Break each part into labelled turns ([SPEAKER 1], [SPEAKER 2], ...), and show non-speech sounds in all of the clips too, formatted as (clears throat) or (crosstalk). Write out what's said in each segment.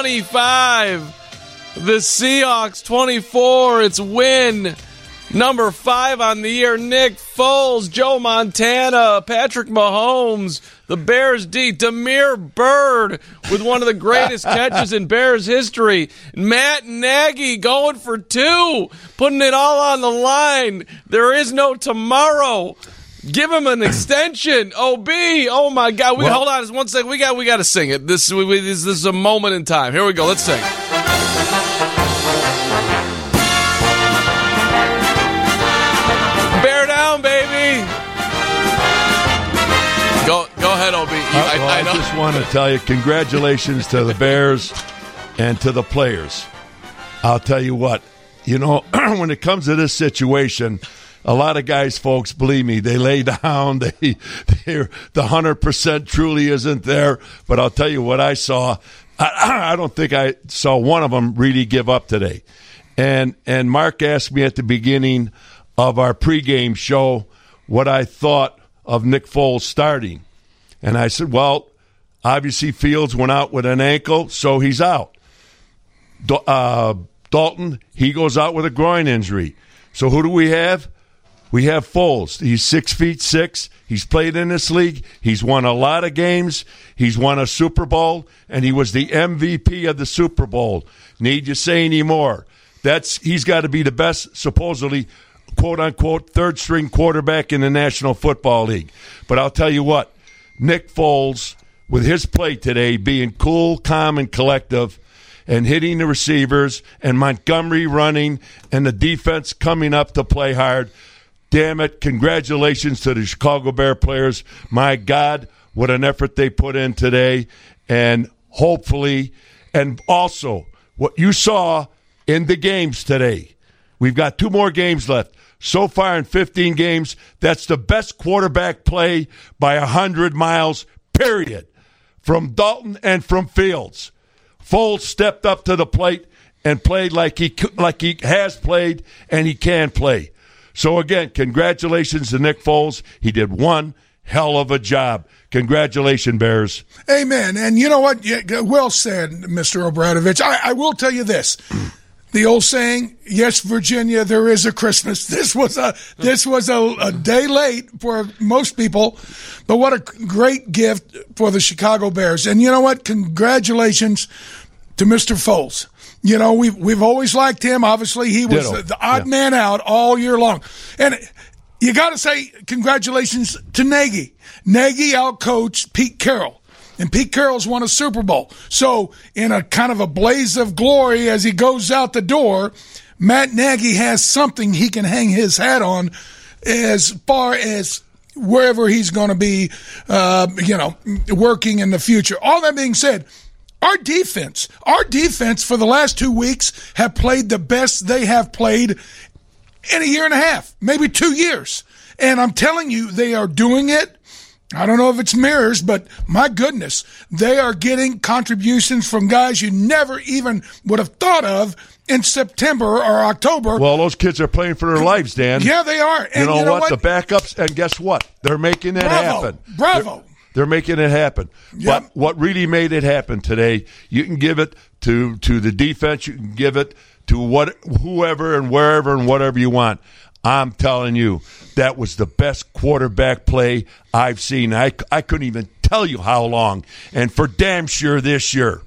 [SPEAKER 1] 25. The Seahawks 24. It's win number five on the year. Nick Foles, Joe Montana, Patrick Mahomes, the Bears D, Damiere Byrd with one of the greatest (laughs) catches in Bears history. Matt Nagy going for two, putting it all on the line. There is no tomorrow. Give him an extension. (laughs) OB. Oh my God. We
[SPEAKER 2] Well-
[SPEAKER 1] hold on just one second. We got we got to sing it. This, we, we, this, this is a moment in time. Here we go. Let's sing. Bear down, baby. Go go ahead, OB.
[SPEAKER 2] Uh, well, I,
[SPEAKER 1] know-
[SPEAKER 2] just want to tell you, congratulations to the Bears and to the players. I'll tell you what, you know, (clears throat) when it comes to this situation, a lot of guys, folks, believe me, they lay (laughs) down. They, they're, the hundred percent truly isn't there. But I'll tell you what I saw. I, (clears throat) I don't think I saw one of them really give up today. And and Mark asked me at the beginning of our pregame show what I thought of Nick Foles starting. And I said, well, obviously Fields went out with an ankle, so he's out. Uh, Dalton, he goes out with a groin injury. So who do we have? We have Foles. He's six feet six. He's played in this league. He's won a lot of games. He's won a Super Bowl, and he was the MVP of the Super Bowl. Need you say any more? That's he's got to be the best, supposedly, quote unquote, third string quarterback in the National Football League. But I'll tell you what, Nick Foles, with his play today, being cool, calm, and collective, and hitting the receivers, and Montgomery running, and the defense coming up to play hard. Damn it! Congratulations to the Chicago Bear players. My God, what an effort they put in today, and hopefully, and also what you saw in the games today. We've got two more games left. So far in 15 games, that's the best quarterback play by 100 miles, period, from Dalton and from Fields. Foles stepped up to the plate and played like he like he has played and he can play. So again, congratulations to Nick Foles. He did one hell of a job. Congratulations, Bears.
[SPEAKER 3] Amen. And you know what? Well said, Mr. O'Bradovich. I, I will tell you this. (clears throat) The old saying, "Yes, Virginia, there is a Christmas." (laughs) This was a this was a, a day late for most people, but what a great gift for the Chicago Bears. And you know what? Congratulations to Mr. Foles. You know we've we've always liked him. Obviously, he was the, the odd
[SPEAKER 2] Yeah.
[SPEAKER 3] man out all year long, and you got to say congratulations to Nagy. Nagy outcoached Pete Carroll. And Pete Carroll's won a Super Bowl. So, in a kind of a blaze of glory as he goes out the door, Matt Nagy has something he can hang his hat on as far as wherever he's going to be, uh, you know, working in the future. All that being said, our defense, our defense for the last two weeks have played the best they have played in a year and a half, maybe two years. And I'm telling you, they are doing it. I don't know if it's mirrors, but my goodness, they are getting contributions from guys you never even would have thought of in September or October.
[SPEAKER 2] Well, those kids are playing for their lives, Dan.
[SPEAKER 3] yeah, they are.
[SPEAKER 2] You
[SPEAKER 3] And
[SPEAKER 2] know, what? The backups, and guess what? They're making it
[SPEAKER 3] Bravo.
[SPEAKER 2] happen.
[SPEAKER 3] Bravo.
[SPEAKER 2] They're, making it happen.
[SPEAKER 3] Yep.
[SPEAKER 2] But what really made it happen today, you can give it to to the defense. You can give it to what whoever and wherever and whatever you want. I'm telling you, that was the best quarterback play I've seen. I, I couldn't even tell you how long. And for damn sure this year.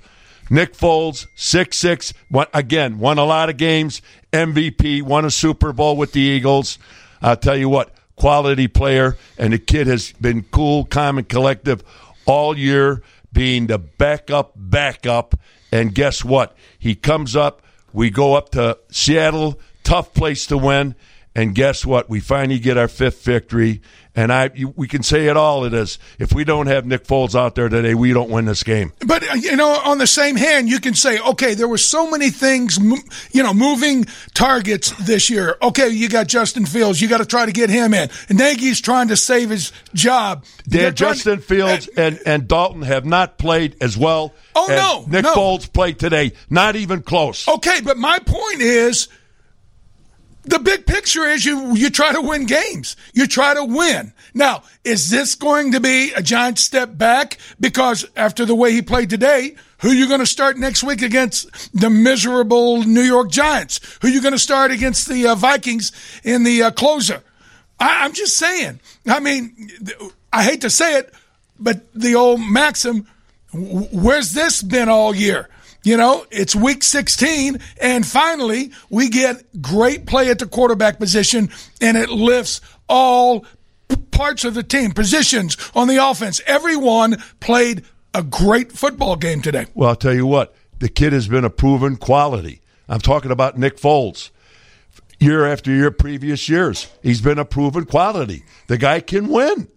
[SPEAKER 2] Nick Foles, six six, won, again won a lot of games. MVP, won a Super Bowl with the Eagles. I'll tell you what, quality player, and the kid has been cool, calm, and collective all year, being the backup, backup. And guess what? He comes up. We go up to Seattle, tough place to win. And guess what? We finally get our fifth victory. And I, you, we can say it all. It is if we don't have Nick Foles out there today, we don't win this game.
[SPEAKER 3] But uh, you know, on the same hand, you can say, okay, there were so many things, you know, moving targets this year. Okay, you got Justin Fields, you got to try to get him in. And Nagy's trying to save his job.
[SPEAKER 2] Dan Justin Fields and, and Dalton have not played as well
[SPEAKER 3] Oh, no,
[SPEAKER 2] Nick
[SPEAKER 3] no.
[SPEAKER 2] Foles played today. Not even close.
[SPEAKER 3] Okay, but my point is the big picture. is you you try to win games. You try to win. Now, is this going to be a giant step back? Because after the way he played today, who are you going to start next week against the miserable New York Giants? Who are you going to start against the uh, Vikings in the uh, closer? I, I'm just saying. I mean, I hate to say it, but the old maxim, where's this been all year? You know, it's week 16, and finally we get great play at the quarterback position, and it lifts all parts of the team, positions on the offense. Everyone played a great football game today.
[SPEAKER 2] Well, I'll tell you what, the kid has been a proven quality. I'm talking about Nick Foles. Year after year, previous years, he's been a proven quality. The guy can win.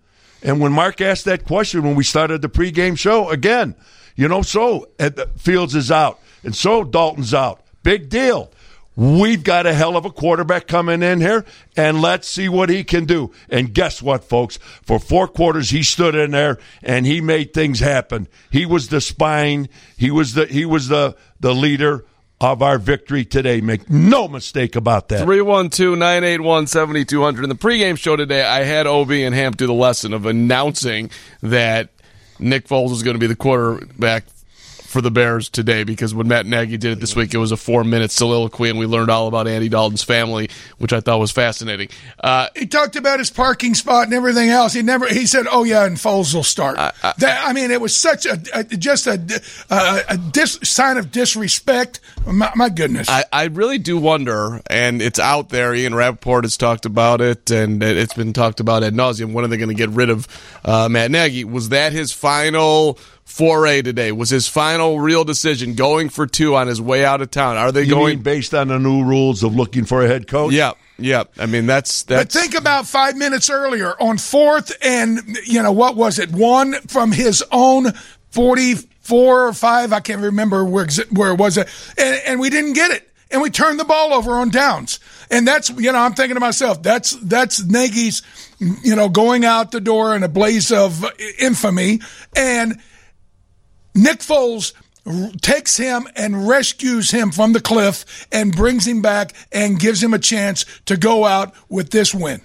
[SPEAKER 2] And when Mark asked that question when we started the pregame show, again, you know, so Fields is out, and so Dalton's out. Big deal. We've got a hell of a quarterback coming in here, and let's see what he can do. And guess what, folks? For four quarters, he stood in there and he made things happen. He was the spine. He was the he was the the leader of our victory today. Make no mistake about that.
[SPEAKER 1] 312 981 7200. In the pregame show today, I had Obi and Hamp do the lesson of announcing that Nick Foles is going to be the quarterback for the Bears today because when Matt Nagy did it this week, it was a four minute soliloquy, and we learned all about Andy Dalton's family, which I thought was fascinating. Uh,
[SPEAKER 3] He talked about his parking spot and everything else. He never. He said, "Oh yeah, and Foles will start." that, I mean, it was such a, a just a a, a dis, sign of disrespect. My, my goodness.
[SPEAKER 1] I, I really do wonder, and it's out there. Ian Rapoport has talked about it, and it- it's been talked about ad nauseum. When are they going to get rid of uh, Matt Nagy? Was that his final foray today? Was his final real decision going for two on his way out of town? Are they
[SPEAKER 2] You
[SPEAKER 1] going?
[SPEAKER 2] mean based on the new rules of looking for a head coach?
[SPEAKER 1] yeah, yeah. I mean, that's
[SPEAKER 3] But think about five minutes earlier on fourth and, you know, what was it? One from his own 44 or five. I can't remember where, exa- where it was. And, and we didn't get it. And we turned the ball over on downs. And that's, you know, I'm thinking to myself, that's, that's Nagy's, you know, going out the door in a blaze of infamy. And Nick Foles takes him and rescues him from the cliff and brings him back and gives him a chance to go out with this win.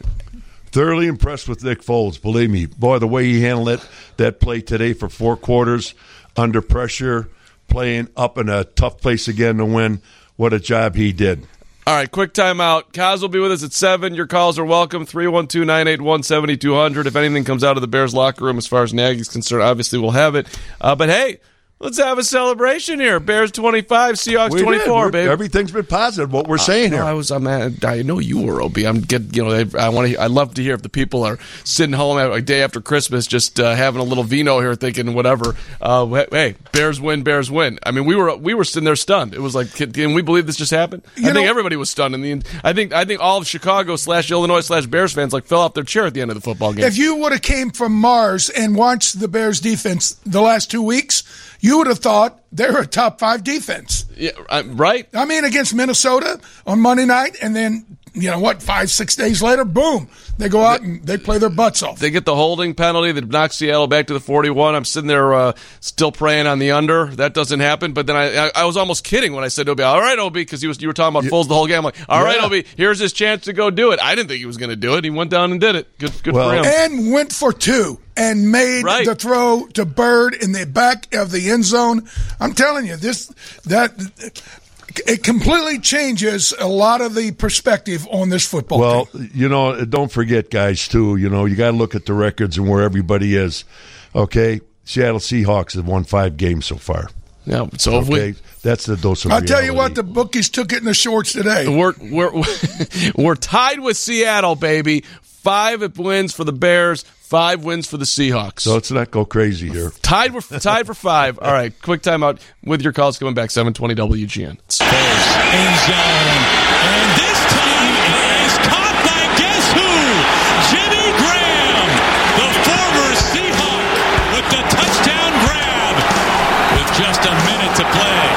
[SPEAKER 2] Thoroughly impressed with Nick Foles. Believe me, boy, the way he handled it, that play today for four quarters, under pressure, playing up in a tough place again to win. What a job he did.
[SPEAKER 1] All right, quick timeout. Kaz will be with us at 7. Your calls are welcome. 312 981 7200. If anything comes out of the Bears locker room as far as Nagy's concerned, obviously we'll have it. Uh, but hey, let's have a celebration here. Bears 25, Seahawks
[SPEAKER 2] We
[SPEAKER 1] 24, baby.
[SPEAKER 2] Everything's been positive. What we're saying
[SPEAKER 1] No,
[SPEAKER 2] here.
[SPEAKER 1] I was. I'm. at- I know you were, Ob. I'm get. You know, I, I want to. I love to hear if the people are sitting home a day after Christmas, just uh, having a little vino here, thinking whatever. Uh, hey, Bears win, Bears win. I mean, we were we were sitting there stunned. It was like, can, can we believe this just happened? I
[SPEAKER 3] You
[SPEAKER 1] think everybody was stunned. In the, I think. I think all of Chicago slash Illinois slash Bears fans like fell off their chair at the end of the football game.
[SPEAKER 3] If you would have came from Mars and watched the Bears defense the last two weeks, you would have thought they're a top five defense.
[SPEAKER 1] yeah, right.
[SPEAKER 3] I mean, against Minnesota on Monday night, and then you know what? Five six days later, boom, they go out and they play their butts off.
[SPEAKER 1] They get the holding penalty that knocks Seattle back to the 41. I'm sitting there uh, still praying on the under. That doesn't happen. But then I, I, I was almost kidding when I said, to Obi, all right, Obi, because you were talking about Foles the whole game. I'm like, all right,
[SPEAKER 2] Yeah.
[SPEAKER 1] Obi, here's his chance to go do it. I didn't think he was going to do it. He went down and did it. Good, good
[SPEAKER 2] Well,
[SPEAKER 1] for him.
[SPEAKER 3] and went for two and made
[SPEAKER 1] Right.
[SPEAKER 3] the throw to Byrd in the back of the end zone. I'm telling you, this that it completely changes a lot of the perspective on this football.
[SPEAKER 2] Well,
[SPEAKER 3] team.
[SPEAKER 2] you know, don't forget, guys, too. You know, you got to look at the records and where everybody is. Okay, Seattle Seahawks have won five games so far.
[SPEAKER 1] yeah, so if
[SPEAKER 2] Okay, that's the dose of
[SPEAKER 3] I'll tell you what, the bookies took it in the shorts today.
[SPEAKER 1] we, we're, we're, (laughs) we're tied with Seattle, baby. Five wins for the Bears, five wins for the Seahawks.
[SPEAKER 2] so let's not go crazy here.
[SPEAKER 1] Tied for tied for five. All right, quick timeout with your calls coming back. Seven twenty WGN.
[SPEAKER 4] end zone. And this time it is caught by guess who? Jimmy Graham, the former Seahawk, with the touchdown grab with just a minute to play.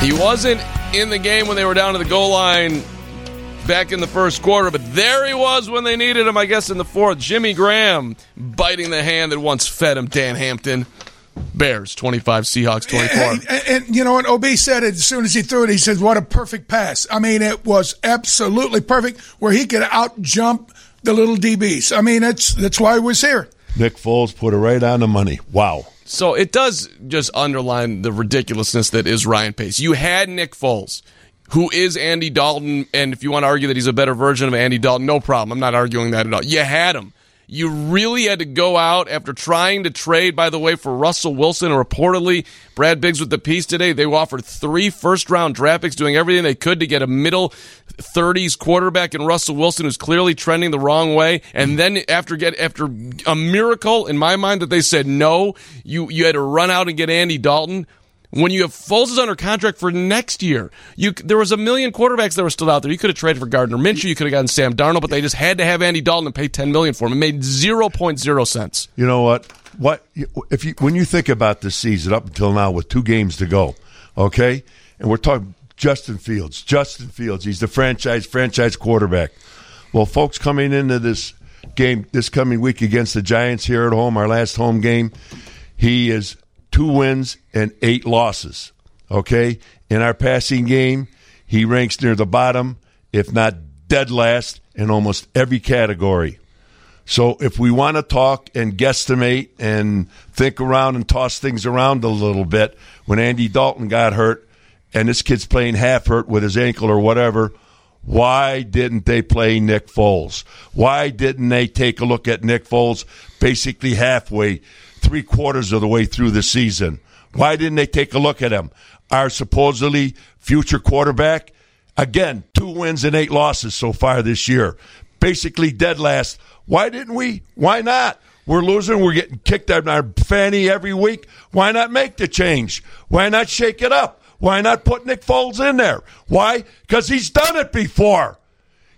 [SPEAKER 1] He wasn't in the game when they were down to the goal line back in the first quarter, but there he was when they needed him. I guess in the fourth, Jimmy Graham biting the hand that once fed him. Dan Hampton. Bears 25, Seahawks 24.
[SPEAKER 3] And, and, and, you know what? OB said it as soon as he threw it. He said, "What a perfect pass!" I mean, it was absolutely perfect, where he could out jump the little DBs. I mean, that's that's why he was here.
[SPEAKER 2] Nick Foles put it right on the money. Wow.
[SPEAKER 1] So it does just underline the ridiculousness that is Ryan Pace. You had Nick Foles, who is Andy Dalton, and if you want to argue that he's a better version of Andy Dalton, no problem. I'm not arguing that at all. You had him. You really had to go out after trying to trade, by the way, for Russell Wilson. Reportedly, Brad Biggs with the piece today. They offered three first round draft picks, doing everything they could to get a middle 30s quarterback in Russell Wilson, who's clearly trending the wrong way. And then after get after a miracle in my mind that they said no, you you had to run out and get Andy Dalton. When you have Foles is under contract for next year, you there was a million quarterbacks that were still out there. You could have traded for Gardner Minshew, you could have gotten Sam Darnold, but they just had to have Andy Dalton and pay ten million for him. It made zero point zero sense.
[SPEAKER 2] You know what? What if you when you think about this season up until now with two games to go, okay, and we're talking Justin Fields. Justin Fields, he's the franchise franchise quarterback. Well, folks, coming into this game this coming week against the Giants here at home, our last home game, he is two wins and eight losses. Okay? In our passing game, he ranks near the bottom, if not dead last, in almost every category. So if we want to talk and guesstimate and think around and toss things around a little bit, when Andy Dalton got hurt and this kid's playing half hurt with his ankle or whatever, why didn't they play Nick Foles? Why didn't they take a look at Nick Foles basically halfway three quarters of the way through the season. Why didn't they take a look at him? Our supposedly future quarterback, again, two wins and eight losses so far this year. Basically dead last. Why didn't we? Why not? We're losing. We're getting kicked out of our fanny every week. Why not make the change? Why not shake it up? Why not put Nick Foles in there? Why? Because he's done it before.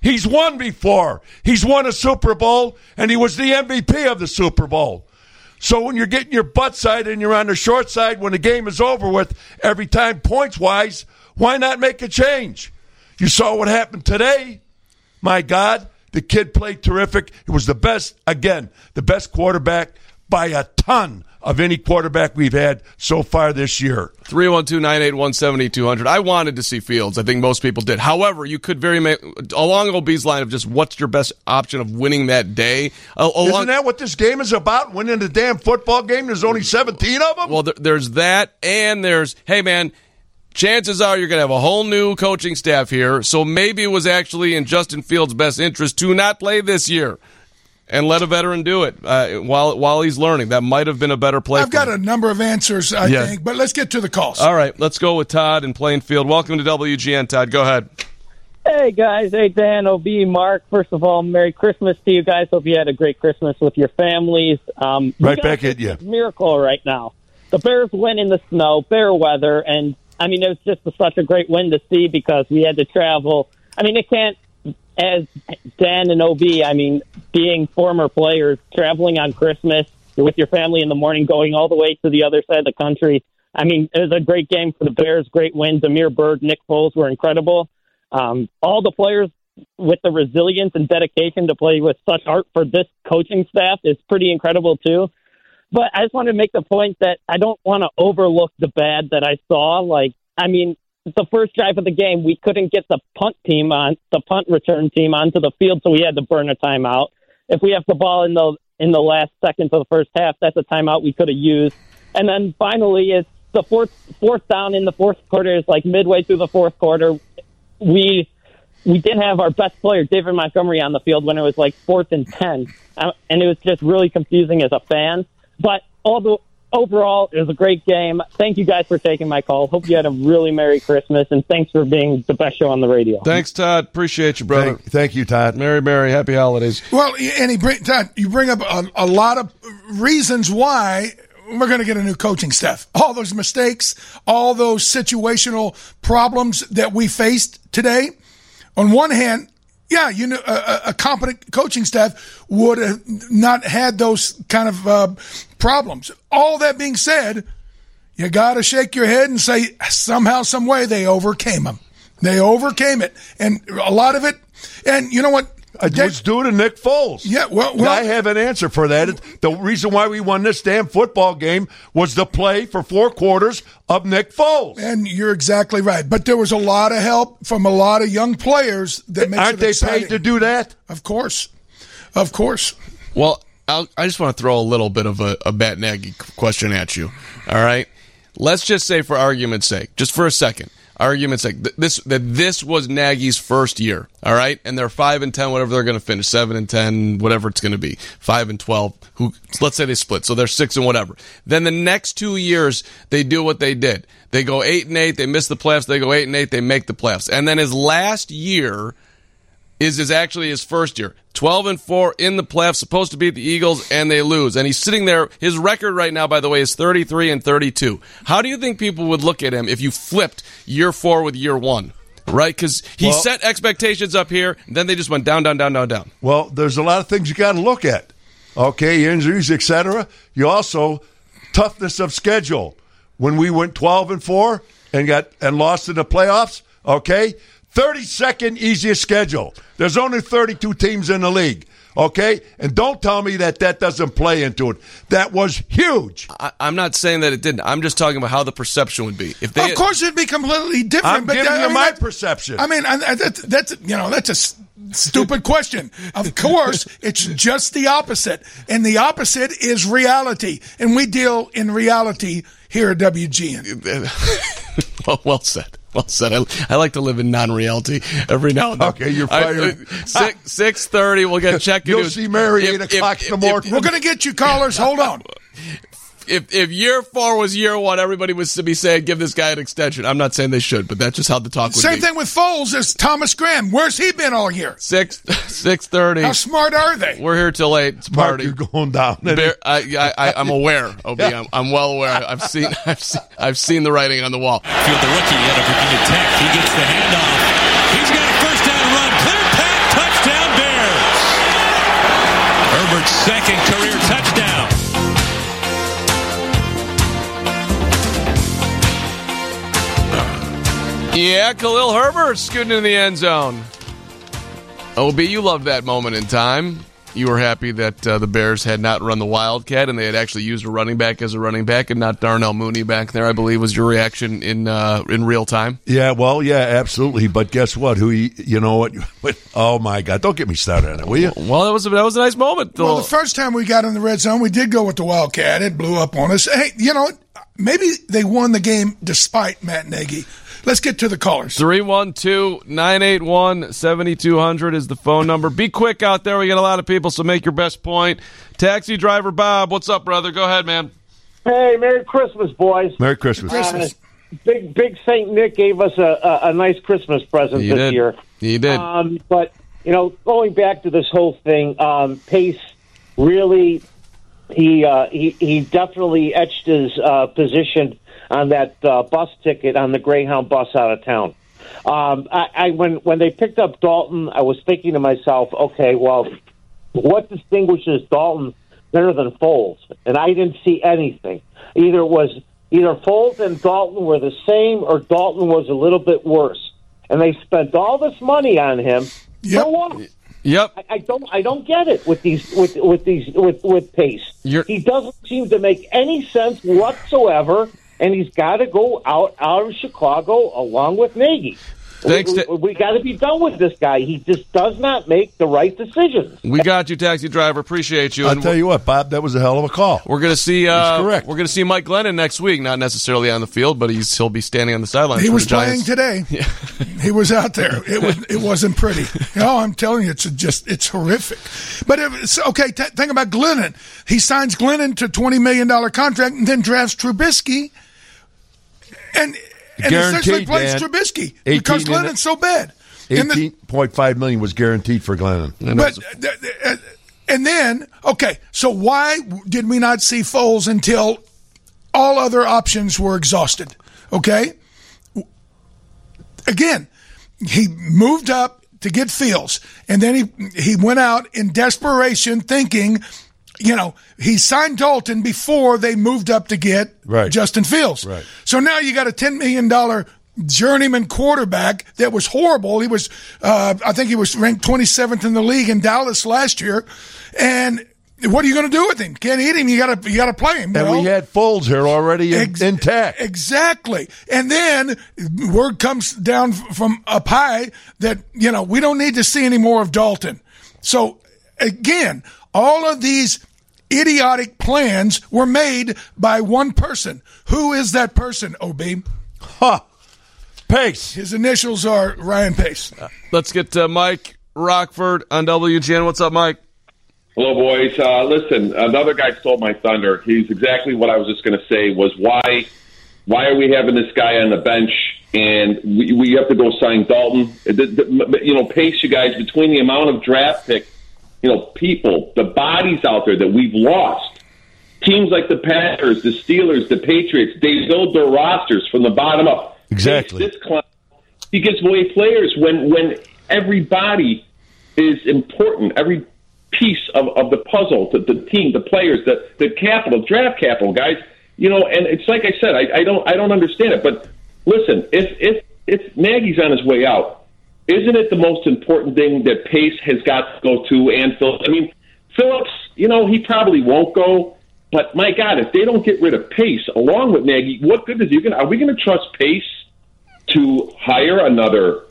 [SPEAKER 2] He's won before. He's won a Super Bowl, and he was the MVP of the Super Bowl. So when you're getting your butt side and you're on the short side when the game is over with every time points wise, why not make a change? You saw what happened today. My God, the kid played terrific. It was the best, again, the best quarterback by a ton of any quarterback we've had so far this year.
[SPEAKER 1] 312 981 7200. I wanted to see Fields. I think most people did. However, you could very, ma- along OB's line of just what's your best option of winning that day.
[SPEAKER 2] Uh, along- Isn't that what this game is about? Winning the damn football game? There's only 17 of them?
[SPEAKER 1] Well, there, there's that, and there's, hey, man, chances are you're going to have a whole new coaching staff here. So maybe it was actually in Justin Fields' best interest to not play this year and let a veteran do it uh, while while he's learning. That might have been a better play.
[SPEAKER 3] I've got him. a number of answers, I yeah. think, but let's get to the calls.
[SPEAKER 1] All right, let's go with Todd in Plainfield. Welcome to WGN, Todd. Go ahead.
[SPEAKER 5] Hey guys, hey Dan, OB, Mark. First of all, Merry Christmas to you guys. Hope you had a great Christmas with your families. Um,
[SPEAKER 2] right back at you.
[SPEAKER 5] Miracle right now. The Bears win in the snow, fair weather, and I mean it was just such a great win to see because we had to travel. I mean it can't as Dan and OB, I mean, being former players, traveling on Christmas with your family in the morning, going all the way to the other side of the country. I mean, it was a great game for the Bears, great win. Damiere Byrd, Nick Foles were incredible. Um, all the players with the resilience and dedication to play with such art for this coaching staff is pretty incredible too. But I just want to make the point that I don't want to overlook the bad that I saw. Like, I mean, the first drive of the game, we couldn't get the punt team on the punt return team onto the field, so we had to burn a timeout. If we have the ball in the in the last seconds of the first half, that's a timeout we could have used. And then finally, it's the fourth fourth down in the fourth quarter. Is like midway through the fourth quarter. We we didn't have our best player, David Montgomery, on the field when it was like fourth and ten, uh, and it was just really confusing as a fan. But the overall, it was a great game. Thank you guys for taking my call. Hope you had a really Merry Christmas, and thanks for being the best show on the radio.
[SPEAKER 1] Thanks, Todd. Appreciate you, brother.
[SPEAKER 2] Thank, thank you, Todd.
[SPEAKER 1] Merry, Merry, Happy Holidays.
[SPEAKER 3] Well, and he bring, Todd, you bring up a, a lot of reasons why we're going to get a new coaching staff. All those mistakes, all those situational problems that we faced today. On one hand, yeah, you know, a, a, competent coaching staff would have not had those kind of uh, problems. All that being said, you got to shake your head and say somehow, some way they overcame them. They overcame it, and a lot of it. And you know what?
[SPEAKER 2] It's due to Nick Foles.
[SPEAKER 3] Yeah, well- well-
[SPEAKER 2] I have an answer for that. The reason why we won this damn football game was the play for four quarters of Nick Foles.
[SPEAKER 3] And you're exactly right. But there was a lot of help from a lot of young players that makes
[SPEAKER 2] Aren't
[SPEAKER 3] it
[SPEAKER 2] they
[SPEAKER 3] exciting.
[SPEAKER 2] paid to do that?
[SPEAKER 3] Of course. Of course.
[SPEAKER 1] Well, I'll, I just want to throw a little bit of a, a Bat Nagy question at you. All right, let's just say, for argument's sake, just for a second, argument's sake, th- this that this was Nagy's first year. All right, and they're five and ten, whatever they're going to finish, seven and ten, whatever it's going to be, five and twelve. Who? Let's say they split, so they're six and whatever. Then the next two years, they do what they did. They go eight and eight. They miss the playoffs. They go eight and eight. They make the playoffs. And then his last year is is actually his first year. 12 and 4 in the playoffs, supposed to beat the Eagles, and they lose. And he's sitting there. His record right now, by the way, is 33 and 32. How do you think people would look at him if you flipped year four with year one? Right? Because he
[SPEAKER 2] Well-
[SPEAKER 1] set expectations up here, then they just went down, down, down, down, down.
[SPEAKER 2] Well, there's a lot of things you got to look at. Okay, injuries, etc. You also toughness of schedule. When we went 12 and 4 and got and lost in the playoffs, okay? 32nd easiest schedule. There's only 32 teams in the league. Okay? And don't tell me that that doesn't play into it. That was huge.
[SPEAKER 1] I, I'm not saying that it didn't. I'm just talking about how the perception would be. If they,
[SPEAKER 3] of course, it'd be completely different.
[SPEAKER 2] I'm
[SPEAKER 3] but
[SPEAKER 2] giving
[SPEAKER 3] that- I
[SPEAKER 2] you
[SPEAKER 3] mean,
[SPEAKER 2] my
[SPEAKER 3] that-
[SPEAKER 2] perception.
[SPEAKER 3] I mean, I, I, that's, that's you know that's a s- stupid question. Of course, it's just the opposite, and the opposite is reality, and we deal in reality here at WGN. (laughs)
[SPEAKER 1] well, well said. Well said. I, I like to live in non-reality every now and then.
[SPEAKER 2] Okay, you're fired.
[SPEAKER 1] uh, six (laughs) six thirty. We'll get check.
[SPEAKER 2] You'll see Mary
[SPEAKER 1] if-
[SPEAKER 2] 8
[SPEAKER 1] if-
[SPEAKER 2] o'clock in the
[SPEAKER 1] if-
[SPEAKER 2] morning.
[SPEAKER 3] We're gonna get you callers. Hold on. (laughs)
[SPEAKER 1] If if year four was year one, everybody was to be saying give this guy an extension. I'm not saying they should, but that's just how the talk would
[SPEAKER 3] Same
[SPEAKER 1] be.
[SPEAKER 3] thing with Foles as Thomas Graham. Where's he been all year?
[SPEAKER 1] Six (laughs) six thirty.
[SPEAKER 3] How smart are they?
[SPEAKER 1] We're here till late. It's
[SPEAKER 2] Mark,
[SPEAKER 1] party.
[SPEAKER 2] you're going down.
[SPEAKER 1] Bear, I, I, I, I'm aware, (laughs) Ob. I'm, I'm well aware. I've seen, (laughs) I've seen, I've seen the writing on the wall.
[SPEAKER 4] Field the rookie out of Virginia Tech. He gets the handoff. He's got a first down run. Clear path. Touchdown Bears. Herbert's second
[SPEAKER 1] Yeah, Khalil Herbert scooting in the end zone. OB, you loved that moment in time. You were happy that uh, the Bears had not run the Wildcat and they had actually used a running back as a running back and not Darnell Mooney back there. I believe was your reaction in uh, in real time.
[SPEAKER 2] Yeah, well, yeah, absolutely. But guess what? Who he, you know what? (laughs) Oh my God! Don't get me started on it, will you?
[SPEAKER 1] Well, that was a, that was a nice moment.
[SPEAKER 3] Well, the first time we got in the red zone, we did go with the Wildcat. It blew up on us. Hey, you know, maybe they won the game despite Matt Nagy. Let's get to the callers.
[SPEAKER 1] 312 981 7200 is the phone number. Be quick out there. We got a lot of people, so make your best point. Taxi driver Bob, what's up, brother? Go ahead, man.
[SPEAKER 6] Hey, Merry Christmas, boys.
[SPEAKER 2] Merry Christmas.
[SPEAKER 3] Christmas.
[SPEAKER 6] Uh, big Big Saint Nick gave us a, a, a nice Christmas present
[SPEAKER 1] He
[SPEAKER 6] this
[SPEAKER 1] did.
[SPEAKER 6] year.
[SPEAKER 1] He did.
[SPEAKER 6] Um, but you know, going back to this whole thing, um, Pace really he uh, he he definitely etched his uh, position on that uh, bus ticket on the Greyhound bus out of town. Um, I, I when when they picked up Dalton, I was thinking to myself, okay, well, what distinguishes Dalton better than Foles? And I didn't see anything. Either was either Foles and Dalton were the same, or Dalton was a little bit worse. And they spent all this money on him.
[SPEAKER 3] Yep.
[SPEAKER 6] For what?
[SPEAKER 1] Yep.
[SPEAKER 6] I, I don't. I don't get it with these with with these with with Pace.
[SPEAKER 1] You're-
[SPEAKER 6] he doesn't seem to make any sense whatsoever, and he's got to go out out of Chicago along with Nagy.
[SPEAKER 1] Thanks
[SPEAKER 6] we,
[SPEAKER 1] to-
[SPEAKER 6] we got to be done with this guy. He just does not make the right decisions.
[SPEAKER 1] We got you, taxi driver. Appreciate you.
[SPEAKER 2] I'll
[SPEAKER 1] And
[SPEAKER 2] tell you what, Bob, that was a hell of a call.
[SPEAKER 1] We're gonna see. Uh,
[SPEAKER 2] correct.
[SPEAKER 1] We're gonna see Mike Glennon next week. Not necessarily on the field, but he's he'll be standing on the sidelines.
[SPEAKER 3] He
[SPEAKER 1] for
[SPEAKER 3] was
[SPEAKER 1] the
[SPEAKER 3] playing
[SPEAKER 1] Giants.
[SPEAKER 3] today. (laughs) He was out there. It was. It wasn't pretty. No, (laughs) I'm telling you, it's just it's horrific. But if it's, okay, t- think about Glennon. He signs Glennon to twenty million dollar contract and then drafts Trubisky, and and essentially
[SPEAKER 2] Guaranteed,
[SPEAKER 3] plays
[SPEAKER 2] Dan.
[SPEAKER 3] Trubisky because
[SPEAKER 2] in the-
[SPEAKER 3] Glennon's so bad. And
[SPEAKER 2] Eighteen point five million was guaranteed for Glennon.
[SPEAKER 3] But uh, uh, and then okay, so why did we not see Foles until all other options were exhausted? Okay, again, he moved up to get Fields, and then he he went out in desperation, thinking, you know, he signed Dalton before they moved up to get
[SPEAKER 2] Right.
[SPEAKER 3] Justin Fields.
[SPEAKER 2] Right.
[SPEAKER 3] So now you got a ten million dollar journeyman quarterback that was horrible. He was, uh, I think he was ranked 27th in the league in Dallas last year. And what are you going to do with him? Can't eat him. You got to, you got to play him.
[SPEAKER 2] And
[SPEAKER 3] know?
[SPEAKER 2] we had Foles here already in,
[SPEAKER 3] Ex-
[SPEAKER 2] intact.
[SPEAKER 3] Exactly. And then word comes down from up high that, you know, we don't need to see any more of Dalton. So again, all of these idiotic plans were made by one person. Who is that person, OB?
[SPEAKER 2] Huh. Pace.
[SPEAKER 3] His initials are Ryan Pace.
[SPEAKER 1] Let's get to Mike Rockford on WGN. What's up, Mike?
[SPEAKER 7] Hello, boys. Uh, listen, another guy stole my thunder. He's exactly what I was just going to say. Was why, why are we having this guy on the bench and we, we have to go sign Dalton? The, the, you know, pace you guys between the amount of draft pick, you know, people, the bodies out there that we've lost. Teams like the Packers, the Steelers, the Patriots, they build their rosters from the bottom up.
[SPEAKER 2] Exactly.
[SPEAKER 7] This clown, he gives away players when when everybody is important. Every piece of, of the puzzle, the, the team, the players, the the capital, draft capital, guys. You know, and it's like I said, I, I don't I don't understand it. But listen, if if if Nagy's on his way out, isn't it the most important thing that Pace has got to go to? And Phil, I mean, Phillips, you know, he probably won't go. But my God, if they don't get rid of Pace along with Nagy, what good is he going? to Are we going to trust Pace to hire another?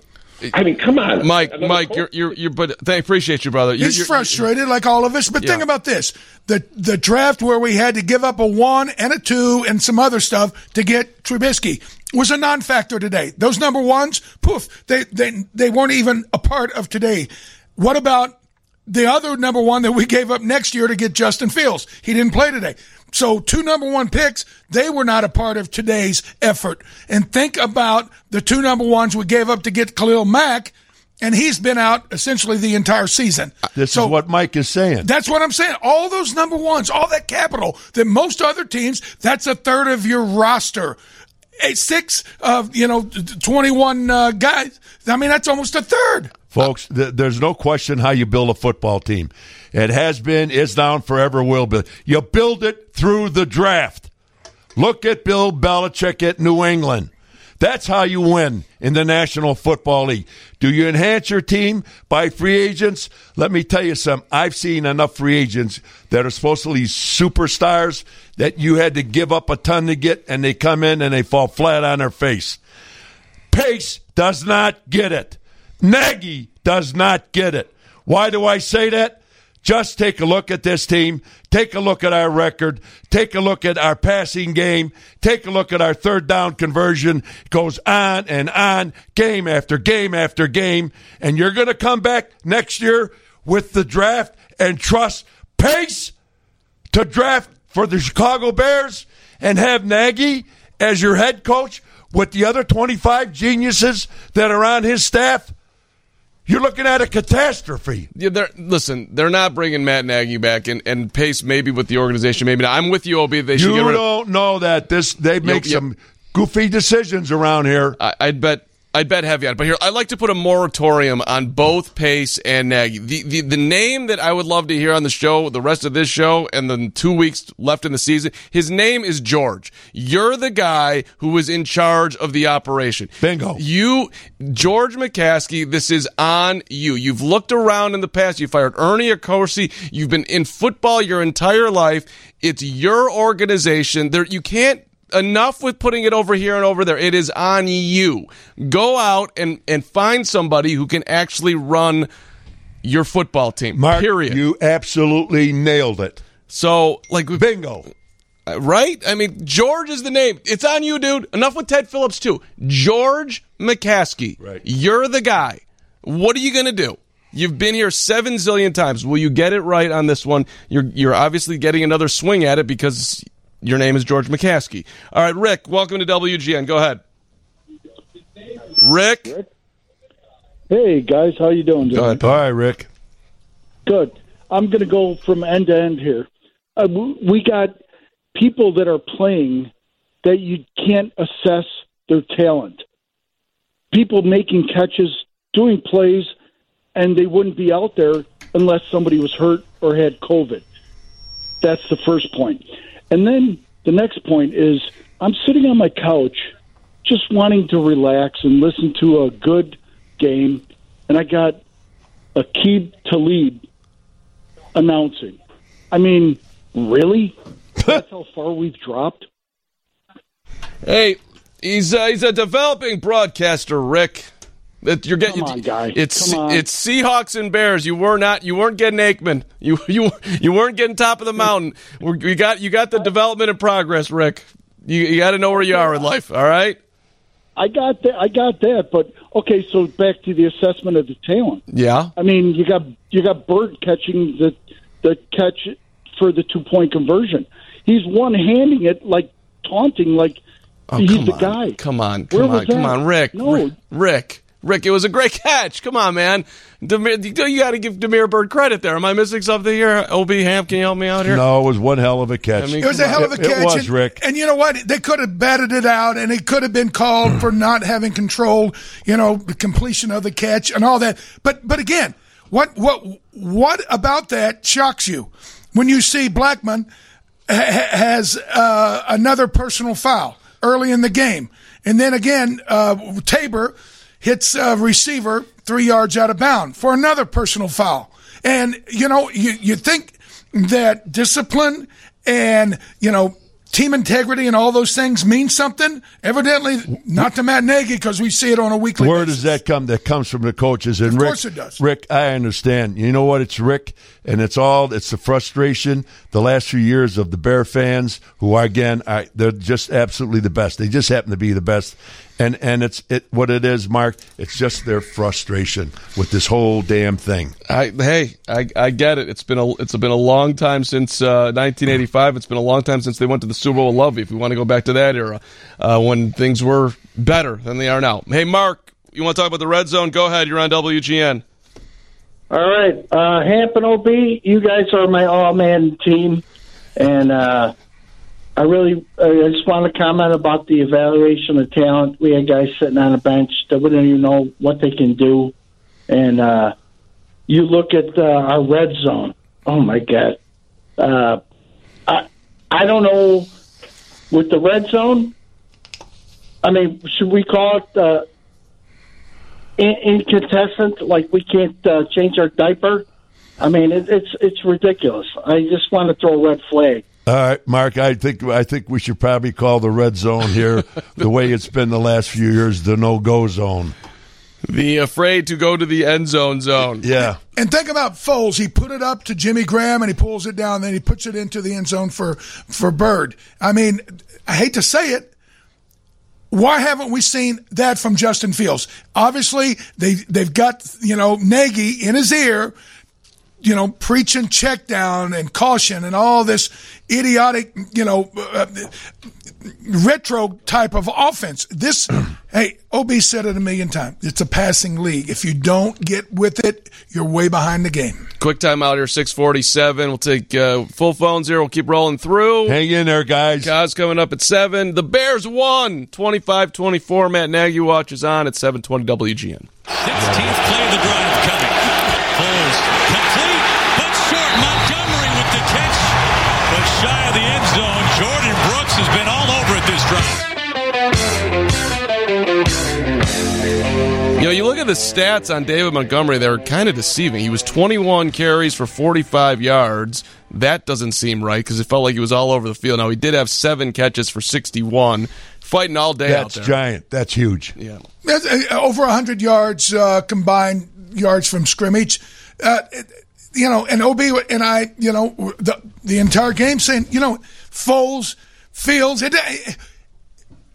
[SPEAKER 7] I mean, come on,
[SPEAKER 1] Mike,
[SPEAKER 7] Another
[SPEAKER 1] Mike,
[SPEAKER 7] coach?
[SPEAKER 1] you're, you're, you're, but I appreciate you, brother. You're,
[SPEAKER 3] He's
[SPEAKER 1] you're-
[SPEAKER 3] frustrated like all of us. But think about this. The the draft where we had to give up a one and a two and some other stuff to get Trubisky was a non factor today. Those number ones, poof, they, they they weren't even a part of today. What about the other number one that we gave up next year to get Justin Fields? He didn't play today. So two number one picks, they were not a part of today's effort. And think about the two number ones we gave up to get Khalil Mack, and he's been out essentially the entire season.
[SPEAKER 2] Uh, this
[SPEAKER 3] So-
[SPEAKER 2] is what Mike is saying.
[SPEAKER 3] that's what I'm saying. All those number ones, all that capital that most other teams, that's a third of your roster. A six of, you know, 21 uh, guys. I mean, that's almost a third.
[SPEAKER 2] Folks, th- there's no question how you build a football team. It has been, is now, and forever will be. You build it through the draft. Look at Bill Belichick at New England. That's how you win in the National Football League. Do you enhance your team by free agents? Let me tell you something. I've seen enough free agents that are supposedly superstars that you had to give up a ton to get, and they come in and they fall flat on their face. Pace does not get it. Nagy does not get it. Why do I say that? Just take a look at this team. Take a look at our record. Take a look at our passing game. Take a look at our third down conversion. It goes on and on, game after game after game. And you're going to come back next year with the draft and trust Pace to draft for the Chicago Bears and have Nagy as your head coach with the other 25 geniuses that are on his staff, you're looking at a catastrophe.
[SPEAKER 1] Yeah, they're, listen, they're not bringing Matt Nagy back, and, and Pace maybe with the organization, maybe not. I'm with you, Ob. They should
[SPEAKER 2] You
[SPEAKER 1] get rid of.
[SPEAKER 2] don't know that this they make
[SPEAKER 1] yep.
[SPEAKER 2] some goofy decisions around here.
[SPEAKER 1] I, I'd bet. I'd bet heavy on it. But here, I'd like to put a moratorium on both Pace and Nagy. The, the the name that I would love to hear on the show, the rest of this show, and the two weeks left in the season, his name is George. You're the guy who was in charge of the operation.
[SPEAKER 2] Bingo.
[SPEAKER 1] You, George McCaskey, this is on you. You've looked around in the past. You fired Ernie Accorsi. You've been in football your entire life. It's your organization. There, you can't enough with putting it over here and over there. It is on you. Go out and, and find somebody who can actually run your football team.
[SPEAKER 2] Mark,
[SPEAKER 1] period.
[SPEAKER 2] you absolutely nailed it.
[SPEAKER 1] so, like,
[SPEAKER 2] Bingo.
[SPEAKER 1] Uh, right? I mean, George is the name. It's on you, dude. Enough with Ted Phillips, too. George McCaskey.
[SPEAKER 2] Right.
[SPEAKER 1] You're the guy. What are you going to do? You've been here seven zillion times. Will you get it right on this one? You're you're obviously getting another swing at it because your name is George McCaskey. All right, Rick, welcome to WGN. Go ahead. Rick,
[SPEAKER 8] Hey guys, how you doing?
[SPEAKER 1] go ahead.
[SPEAKER 2] All right, Rick.
[SPEAKER 8] Good. I'm going to go from end to end here. Uh, we got people that are playing that you can't assess their talent. People making catches, doing plays, and they wouldn't be out there unless somebody was hurt or had COVID. That's the first point. And then the next point is I'm sitting on my couch just wanting to relax and listen to a good game, and I got Aqib Talib announcing. I mean, really? (laughs) That's how far we've dropped.
[SPEAKER 1] Hey, he's uh, he's a developing broadcaster, Rick. You're getting.
[SPEAKER 8] Come on, guy.
[SPEAKER 1] It's
[SPEAKER 8] Come on.
[SPEAKER 1] it's Seahawks and Bears. You were not. You weren't getting Aikman. You you you weren't getting top of the mountain. You got you got the development in progress, Rick. You, you got to know where you are in life. All right.
[SPEAKER 8] I got that. I got that. But okay, so back to the assessment of the talent.
[SPEAKER 1] Yeah.
[SPEAKER 8] I mean, you got you got Byrd catching the the catch for the two point conversion. He's one handing it like taunting, like
[SPEAKER 1] Oh,
[SPEAKER 8] he's
[SPEAKER 1] come
[SPEAKER 8] the
[SPEAKER 1] on.
[SPEAKER 8] guy.
[SPEAKER 1] Come on, come on, come on, Rick.
[SPEAKER 8] No.
[SPEAKER 1] Rick, Rick, Rick, It was a great (laughs) catch. Come on, man. Demir, you got to give Demir Byrd credit there. Am I missing something here? Ob Ham, can you help me out here?
[SPEAKER 2] No, it was one hell of a catch.
[SPEAKER 1] I mean,
[SPEAKER 3] It was a
[SPEAKER 1] Come
[SPEAKER 3] hell of a
[SPEAKER 2] It-
[SPEAKER 3] catch.
[SPEAKER 2] it was,
[SPEAKER 3] and,
[SPEAKER 2] Rick.
[SPEAKER 3] And you know what? They could have batted it out, and it could have been called for (clears throat) not having control. You know, the completion of the catch and all that. But but again, what what what about that shocks you when you see Blackman ha- ha- has uh, another personal foul early in the game, and then again uh, Tabor hits a receiver three yards out of bound for another personal foul. And you know, you you think that discipline and you know team integrity and all those things mean something. Evidently, not to Matt Nagy because we see it on a weekly.
[SPEAKER 2] Where
[SPEAKER 3] basis.
[SPEAKER 2] does that come? That comes from the coaches. And
[SPEAKER 3] Of
[SPEAKER 2] Rick,
[SPEAKER 3] course it does.
[SPEAKER 2] Rick, I understand. You know what? It's Rick, and it's all. It's the frustration. The last few years of the Bear fans, who again, I, they're just absolutely the best. They just happen to be the best. And and it's it what it is, Mark. It's just their frustration with this whole damn thing.
[SPEAKER 1] I, hey, I, I get it. It's been a it's been a long time since uh, 1985. It's been a long time since they went to the Super Bowl. Love you if we want to go back to that era uh, when things were better than they are now. Hey, Mark, you want to talk about the red zone? Go ahead. You're on WGN.
[SPEAKER 9] All right, uh, Hamp and OB, you guys are my all-man team, and uh, I really, I just want to comment about the evaluation of talent. We had guys sitting on a bench that don't even know what they can do, and uh, you look at uh, our red zone. Oh my God, uh, I, I don't know with the red zone. I mean, should we call it? Uh, in- incontestant, like we can't uh, change our diaper. I mean, it, it's it's ridiculous. I just want to throw a red flag.
[SPEAKER 2] All right, Mark. I think I think we should probably call the red zone here (laughs) the way it's been the last few years, the no go zone.
[SPEAKER 1] The afraid to go to the end zone zone.
[SPEAKER 2] Yeah.
[SPEAKER 3] And think about Foles. He put it up to Jimmy Graham and he pulls it down, then he puts it into the end zone for, for Byrd. I mean, I hate to say it. Why haven't we seen that from Justin Fields? Obviously, they, they've got, you know, Nagy in his ear, you know, preaching check down and caution and all this idiotic, you know, uh, retro type of offense. This, (clears throat) hey, OB said it a million times. It's a passing league. If you don't get with it, you're way behind the game.
[SPEAKER 1] Quick time out here, 647. We'll take uh, full phones here. We'll keep rolling through.
[SPEAKER 2] Hang in there, guys.
[SPEAKER 1] Kaz coming up at 7. The Bears won 25-24. Matt Nagy watches on at 720 WGN.
[SPEAKER 4] 16th play of the drive
[SPEAKER 1] You look at the stats on David Montgomery, they're kind of deceiving. He was 21 carries for 45 yards. That doesn't seem right because it felt like he was all over the field. Now, he did have seven catches for 61, fighting all day
[SPEAKER 2] That's
[SPEAKER 1] out there.
[SPEAKER 2] That's giant. That's huge.
[SPEAKER 1] Yeah.
[SPEAKER 3] That's, uh, over 100 yards uh, combined yards from scrimmage. Uh, it- you know, and OB and I, you know, the the entire game saying, you know, Foles, Fields, it,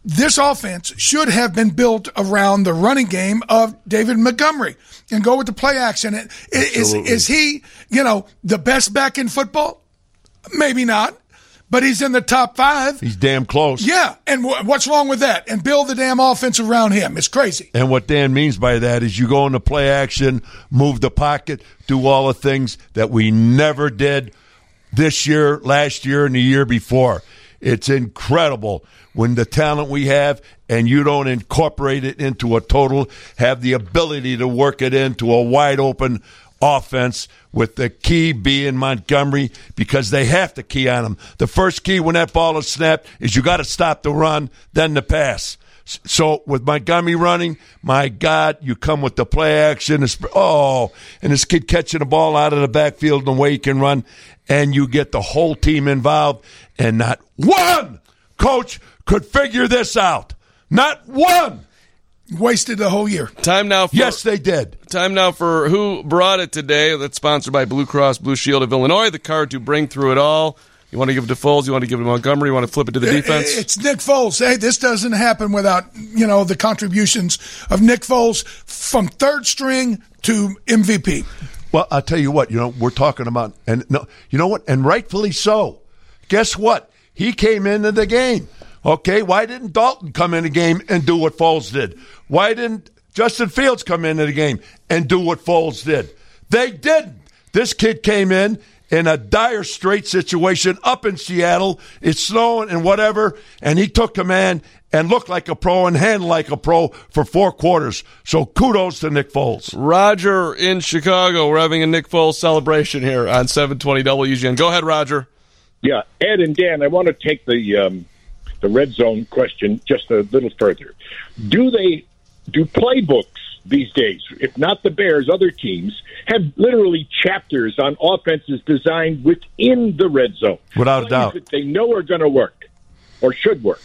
[SPEAKER 3] this offense should have been built around the running game of David Montgomery and go with the play action. Is,
[SPEAKER 2] Absolutely.
[SPEAKER 3] is he, you know, the best back in football? Maybe not, but he's in the top five.
[SPEAKER 2] He's damn close.
[SPEAKER 3] Yeah, and wh- what's wrong with that? And build the damn offense around him. It's crazy.
[SPEAKER 2] And what Dan means by that is you go into play action, move the pocket, do all the things that we never did this year, last year, and the year before. It's incredible when the talent we have and you don't incorporate it into a total, have the ability to work it into a wide open offense with the key being Montgomery because they have to key on him. The first key when that ball is snapped is you got to stop the run, then the pass. S- So with Montgomery running, my God, you come with the play action. it's- Oh, and this kid catching the ball out of the backfield and the way he can run, and you get the whole team involved, and not one coach could figure this out. Not one.
[SPEAKER 3] Wasted the whole year.
[SPEAKER 1] Time now for
[SPEAKER 2] Yes, they did.
[SPEAKER 1] Time now for who brought it today. That's sponsored by Blue Cross Blue Shield of Illinois. The card to bring through it all. You want to give it to Foles? You want to give it to Montgomery? You want to flip it to the defense?
[SPEAKER 3] It's Nick Foles. Hey, this doesn't happen without you know the contributions of Nick Foles from third string to MVP.
[SPEAKER 2] Well, I'll tell you what, you know, we're talking about, and no, you know what, and rightfully so. Guess what? He came into the game. Okay, why didn't Dalton come in the game and do what Foles did? Why didn't Justin Fields come into the game and do what Foles did? They didn't. This kid came in in a dire straight situation up in Seattle. It's snowing and whatever, and he took command and looked like a pro and handled like a pro for four quarters. So kudos to Nick Foles.
[SPEAKER 1] Roger in Chicago. We're having a Nick Foles celebration here on 720 WGN. Go ahead, Roger.
[SPEAKER 10] Yeah, Ed and Dan, I want to take the um, the red zone question just a little further. Do they do playbooks these days? If not the Bears, other teams have literally chapters on offenses designed within the red zone,
[SPEAKER 2] Without a doubt.
[SPEAKER 10] that they know are going to work or should work.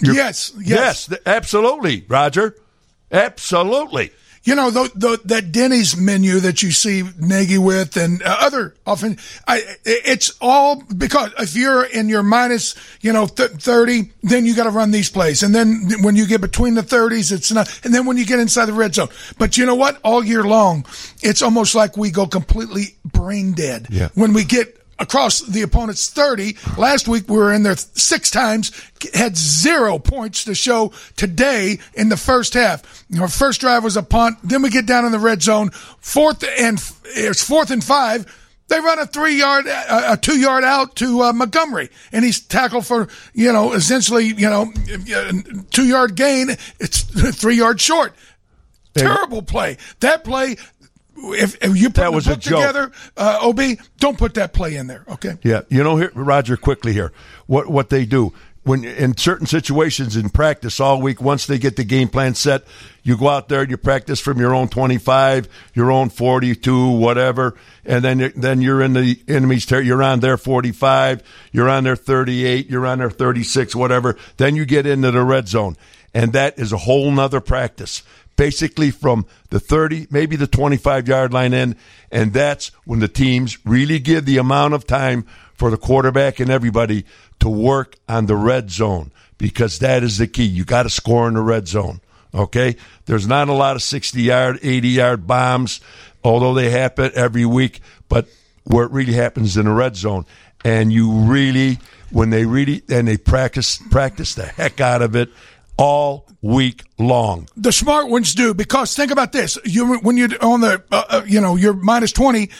[SPEAKER 3] yes, yes,
[SPEAKER 2] Yes, absolutely, Roger. Absolutely.
[SPEAKER 3] You know the, the, that Denny's menu that you see Nagy with and uh, other often, I, it's all because if you're in your minus, you know, th- thirty, then you got to run these plays, and then when you get between the thirties, it's not, and then when you get inside the red zone. But you know what? All year long, it's almost like we go completely brain dead
[SPEAKER 2] Yeah.
[SPEAKER 3] when we get across the opponent's 30. Last week we were in there six times, had zero points to show today in the first half. Our first drive was a punt. Then we get down in the red zone. Fourth and it's fourth and five. They run a three yard, a two yard out to uh, Montgomery, and he's tackled for you know essentially you know two yard gain. It's (laughs) three yards short. Terrible play. That play. If, if you put
[SPEAKER 2] That was a joke.
[SPEAKER 3] together, uh, Ob, don't put that play in there. Okay.
[SPEAKER 2] Yeah, you know, here, Roger, quickly here, what what they do when in certain situations in practice all week, once they get the game plan set, you go out there and you practice from your own twenty five, your own forty two, whatever, and then then you're in the enemy's territory. You're on their forty five, you're on their thirty eight, you're on their thirty six, whatever. Then you get into the red zone, and that is a whole nother practice basically from the 30, maybe the 25 yard line in. And that's when the teams really give the amount of time for the quarterback and everybody to work on the red zone because that is the key. You got to score in the red zone. Okay. There's not a lot of 60 yard, 80 yard bombs, although they happen every week, but where it really happens in the red zone. And you really, when they really, and they practice, practice the heck out of it all week long.
[SPEAKER 3] the smart ones do because think about this: you when you're on the uh, uh, you know you're minus twenty,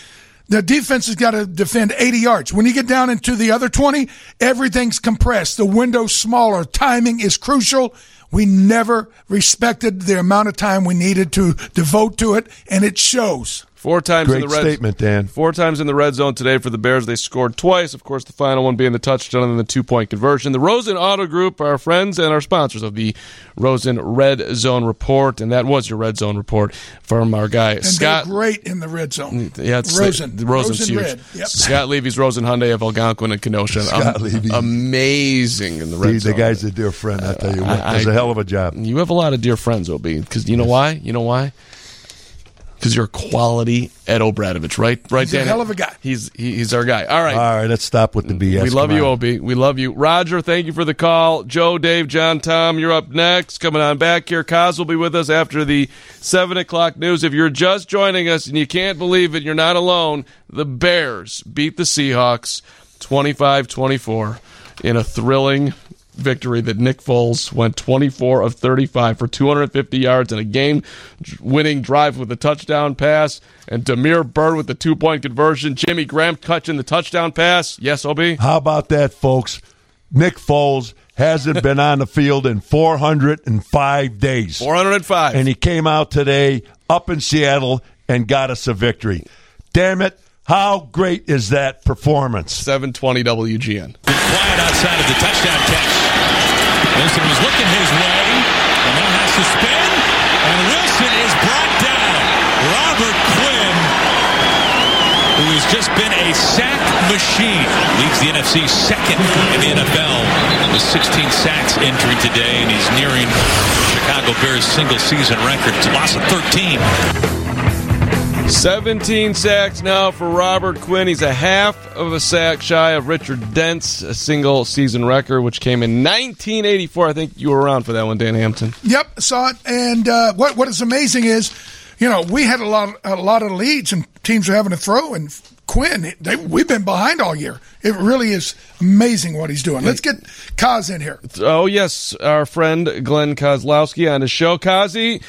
[SPEAKER 3] the defense has got to defend eighty yards. When you get down into the other twenty, everything's compressed. The window's smaller. Timing is crucial. We never respected the amount of time we needed to devote to it, and it shows.
[SPEAKER 1] Four times
[SPEAKER 2] Great
[SPEAKER 1] in the red
[SPEAKER 2] statement, Dan.
[SPEAKER 1] Four times in the red zone today for the Bears. They scored twice. Of course, the final one being the touchdown and the two point conversion. The Rosen Auto Group are friends and are sponsors of the Rosen Red Zone Report, and that was your Red Zone report from our guy
[SPEAKER 3] And
[SPEAKER 1] Scott.
[SPEAKER 3] they're great in the red zone.
[SPEAKER 1] Yeah, it's
[SPEAKER 3] Rosen.
[SPEAKER 1] The, Rosen's
[SPEAKER 3] Rosen
[SPEAKER 1] huge.
[SPEAKER 3] red. Yep.
[SPEAKER 1] Scott Levy's Rosen Hyundai of Algonquin and Kenosha.
[SPEAKER 2] Scott
[SPEAKER 1] Um,
[SPEAKER 2] Levy.
[SPEAKER 1] Amazing in the red
[SPEAKER 2] The,
[SPEAKER 1] zone.
[SPEAKER 2] the guy's a dear friend. I tell you what,
[SPEAKER 1] I-
[SPEAKER 2] does
[SPEAKER 1] I-
[SPEAKER 2] a hell of a job.
[SPEAKER 1] You have a lot of dear friends, Ob. Because you know why? You know why? Because you're quality Ed O'Bradovich, right? Right,
[SPEAKER 3] He's a
[SPEAKER 1] Dan?
[SPEAKER 3] hell of a guy.
[SPEAKER 1] He's he, he's our guy. All right.
[SPEAKER 2] All right, let's stop with the BS.
[SPEAKER 1] we love
[SPEAKER 2] Come
[SPEAKER 1] you,
[SPEAKER 2] on.
[SPEAKER 1] Ob. We love you. Roger, thank you for the call. Joe, Dave, John, Tom, you're up next. Coming on back here. Kaz will be with us after the 7 o'clock news. If you're just joining us and you can't believe it, you're not alone. The Bears beat the Seahawks 25 24 in a thrilling victory that Nick Foles went 24 of 35 for 250 yards in a game winning drive with a touchdown pass and Damiere Byrd with the two point conversion. Jimmy Graham catching the touchdown pass. Yes, OB?
[SPEAKER 2] How about that, folks? Nick Foles hasn't been on the field in 405 days.
[SPEAKER 1] 405.
[SPEAKER 2] And he came out today up in Seattle and got us a victory. Damn it. How great is that performance?
[SPEAKER 1] 720 WGN.
[SPEAKER 4] Quiet outside of the touchdown catch. Wilson was looking his way, and now has to spin, and Wilson is brought down. Robert Quinn, who has just been a sack machine, leads the NFC second in the NFL with 16 sacks entering today, and he's nearing Chicago Bears' single-season record. It's a loss of 13.
[SPEAKER 1] 17 sacks now for Robert Quinn. He's a half of a sack shy of Richard Dent's single season record, which came in 1984. I think you were around for that one, Dan Hampton.
[SPEAKER 3] Yep, saw it. And uh, what what is amazing is, you know, we had a lot a lot of leads and teams were having to throw, and Quinn, they, we've been behind all year. It really is amazing what he's doing. Let's get Kaz in here.
[SPEAKER 1] Oh, yes, our friend Glenn Kozlowski on the show. Kazi,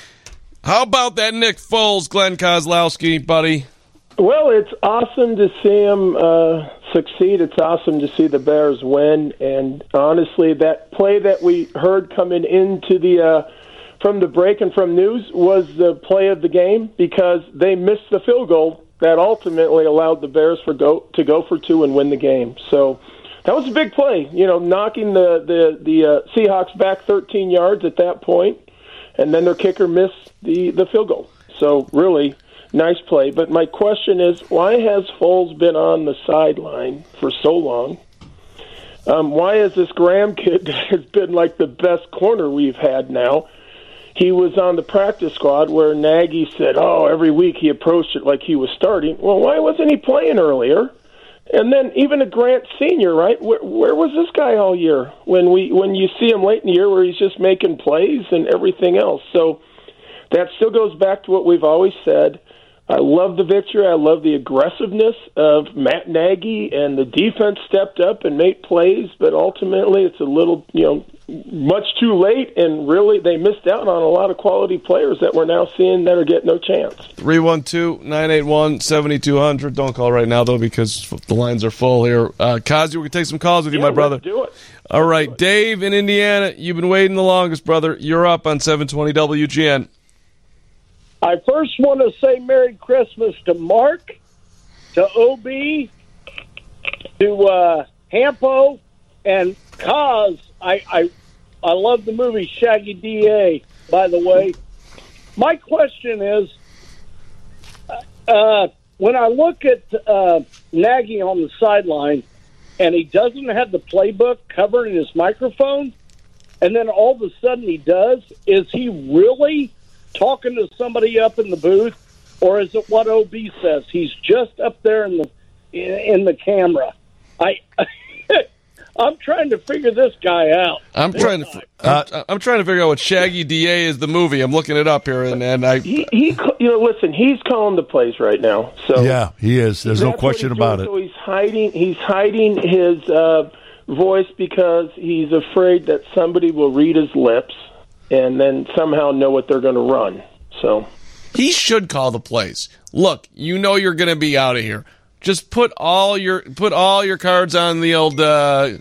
[SPEAKER 1] how about that Nick Foles, Glenn Kozlowski, buddy?
[SPEAKER 11] Well, it's awesome to see him uh, succeed. It's awesome to see the Bears win. And honestly, that play that we heard coming into the uh, from the break and from news was the play of the game because they missed the field goal that ultimately allowed the Bears for go to go for two and win the game. So that was a big play. You know, knocking the the the uh, Seahawks back 13 yards at that point, and then their kicker missed the the field goal. So really nice play. But my question is, why has Foles been on the sideline for so long? Um, why is this Graham kid (laughs) has been like the best corner we've had now? He was on the practice squad where Nagy said, "Oh, every week he approached it like he was starting." Well, why wasn't he playing earlier? And then even a Grant Senior, right? Where, where was this guy all year? When we when you see him late in the year, where he's just making plays and everything else. So that still goes back to what we've always said. I love the victory. I love the aggressiveness of Matt Nagy, and the defense stepped up and made plays. But ultimately, it's a little, you know, much too late, and really they missed out on a lot of quality players that we're now seeing that are getting no chance.
[SPEAKER 1] 312 981 7200. Don't call right now, though, because the lines are full here. Uh, Kazi, we can take some calls with you,
[SPEAKER 11] Yeah,
[SPEAKER 1] my brother.
[SPEAKER 11] do it.
[SPEAKER 1] All right, Dave in Indiana, you've been waiting the longest, brother. You're up on 720 WGN.
[SPEAKER 12] I first want to say Merry Christmas to Mark, to OB, to uh, Hampo, and Kaz. I, I I love the movie Shaggy Da. By the way, my question is, uh, when I look at uh, Nagy on the sideline, and he doesn't have the playbook covering his microphone, and then all of a sudden he does, is he really? talking to somebody up in the booth, or is it what OB says? He's just up there in the in, in the camera. I (laughs) I'm trying to figure this guy out.
[SPEAKER 1] I'm trying to. I'm, I'm trying to figure out what Shaggy D.A. is the movie. I'm looking it up here, and, and I.
[SPEAKER 11] He, he, you know, listen, he's calling the plays right now. So
[SPEAKER 2] Yeah, he is. There's no question about
[SPEAKER 11] doing.
[SPEAKER 2] it.
[SPEAKER 11] So he's hiding. He's hiding his uh, voice because he's afraid that somebody will read his lips and then somehow know what they're going to run. So
[SPEAKER 1] He should call the plays. Look, you know you're going to be out of here. Just put all your put all your cards on the old. Uh,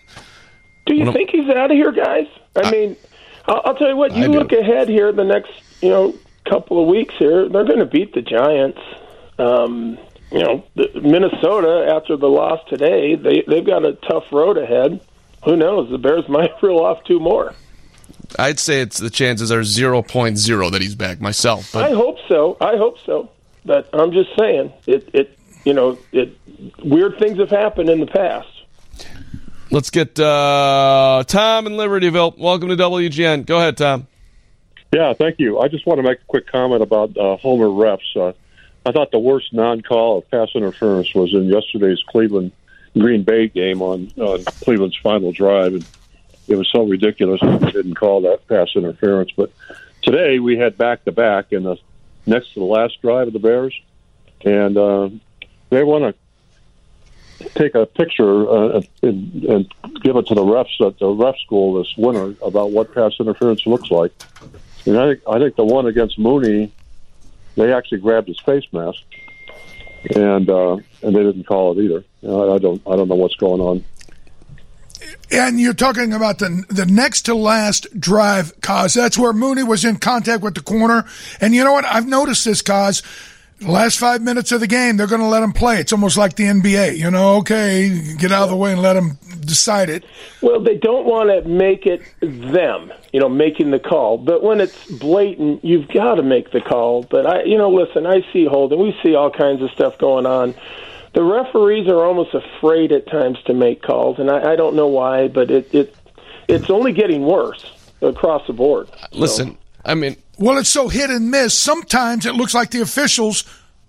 [SPEAKER 11] Do you think he's out of here, guys? I, mean, I'll, I'll tell you what. You
[SPEAKER 1] I do.
[SPEAKER 11] look ahead here the next, you know, couple of weeks here. They're going to beat the Giants. Um, you know, the, Minnesota after the loss today, they they've got a tough road ahead. Who knows? The Bears (laughs) might reel off two more.
[SPEAKER 1] I'd say it's the chances are 0.0 that he's back myself. But
[SPEAKER 11] I hope so. I hope so. But I'm just saying, it it you know, it weird things have happened in the past.
[SPEAKER 1] let's get uh, Tom in Libertyville. Welcome to WGN. Go ahead, Tom.
[SPEAKER 13] Yeah, thank you. I just want to make a quick comment about uh, Homer refs. Uh, I thought the worst non-call of pass interference was in yesterday's Cleveland Green Bay game on, on Cleveland's final drive, and it was so ridiculous that they didn't call that pass interference. But today we had back-to-back in the next to the last drive of the Bears, and uh, they want to take a picture uh, and, and give it to the refs at the ref school this winter about what pass interference looks like. And I think I think the one against Mooney, they actually grabbed his face mask, and uh, and they didn't call it either. I, I don't I don't know what's going on.
[SPEAKER 3] And you're talking about the the next to last drive, cause that's where Mooney was in contact with the corner. And you know what? I've noticed this, cause the last five minutes of the game, they're going to let them play. It's almost like the NBA. You know, okay, get out of the way and let them decide it.
[SPEAKER 11] Well, they don't want to make it them, you know, making the call. But when it's blatant, you've got to make the call. But I, you know, listen, I see holding. We see all kinds of stuff going on. the referees are almost afraid at times to make calls, and I, I don't know why, but it, it it's only getting worse across the board.
[SPEAKER 1] Listen, I mean,
[SPEAKER 3] Well, it's so hit and miss. Sometimes it looks like the officials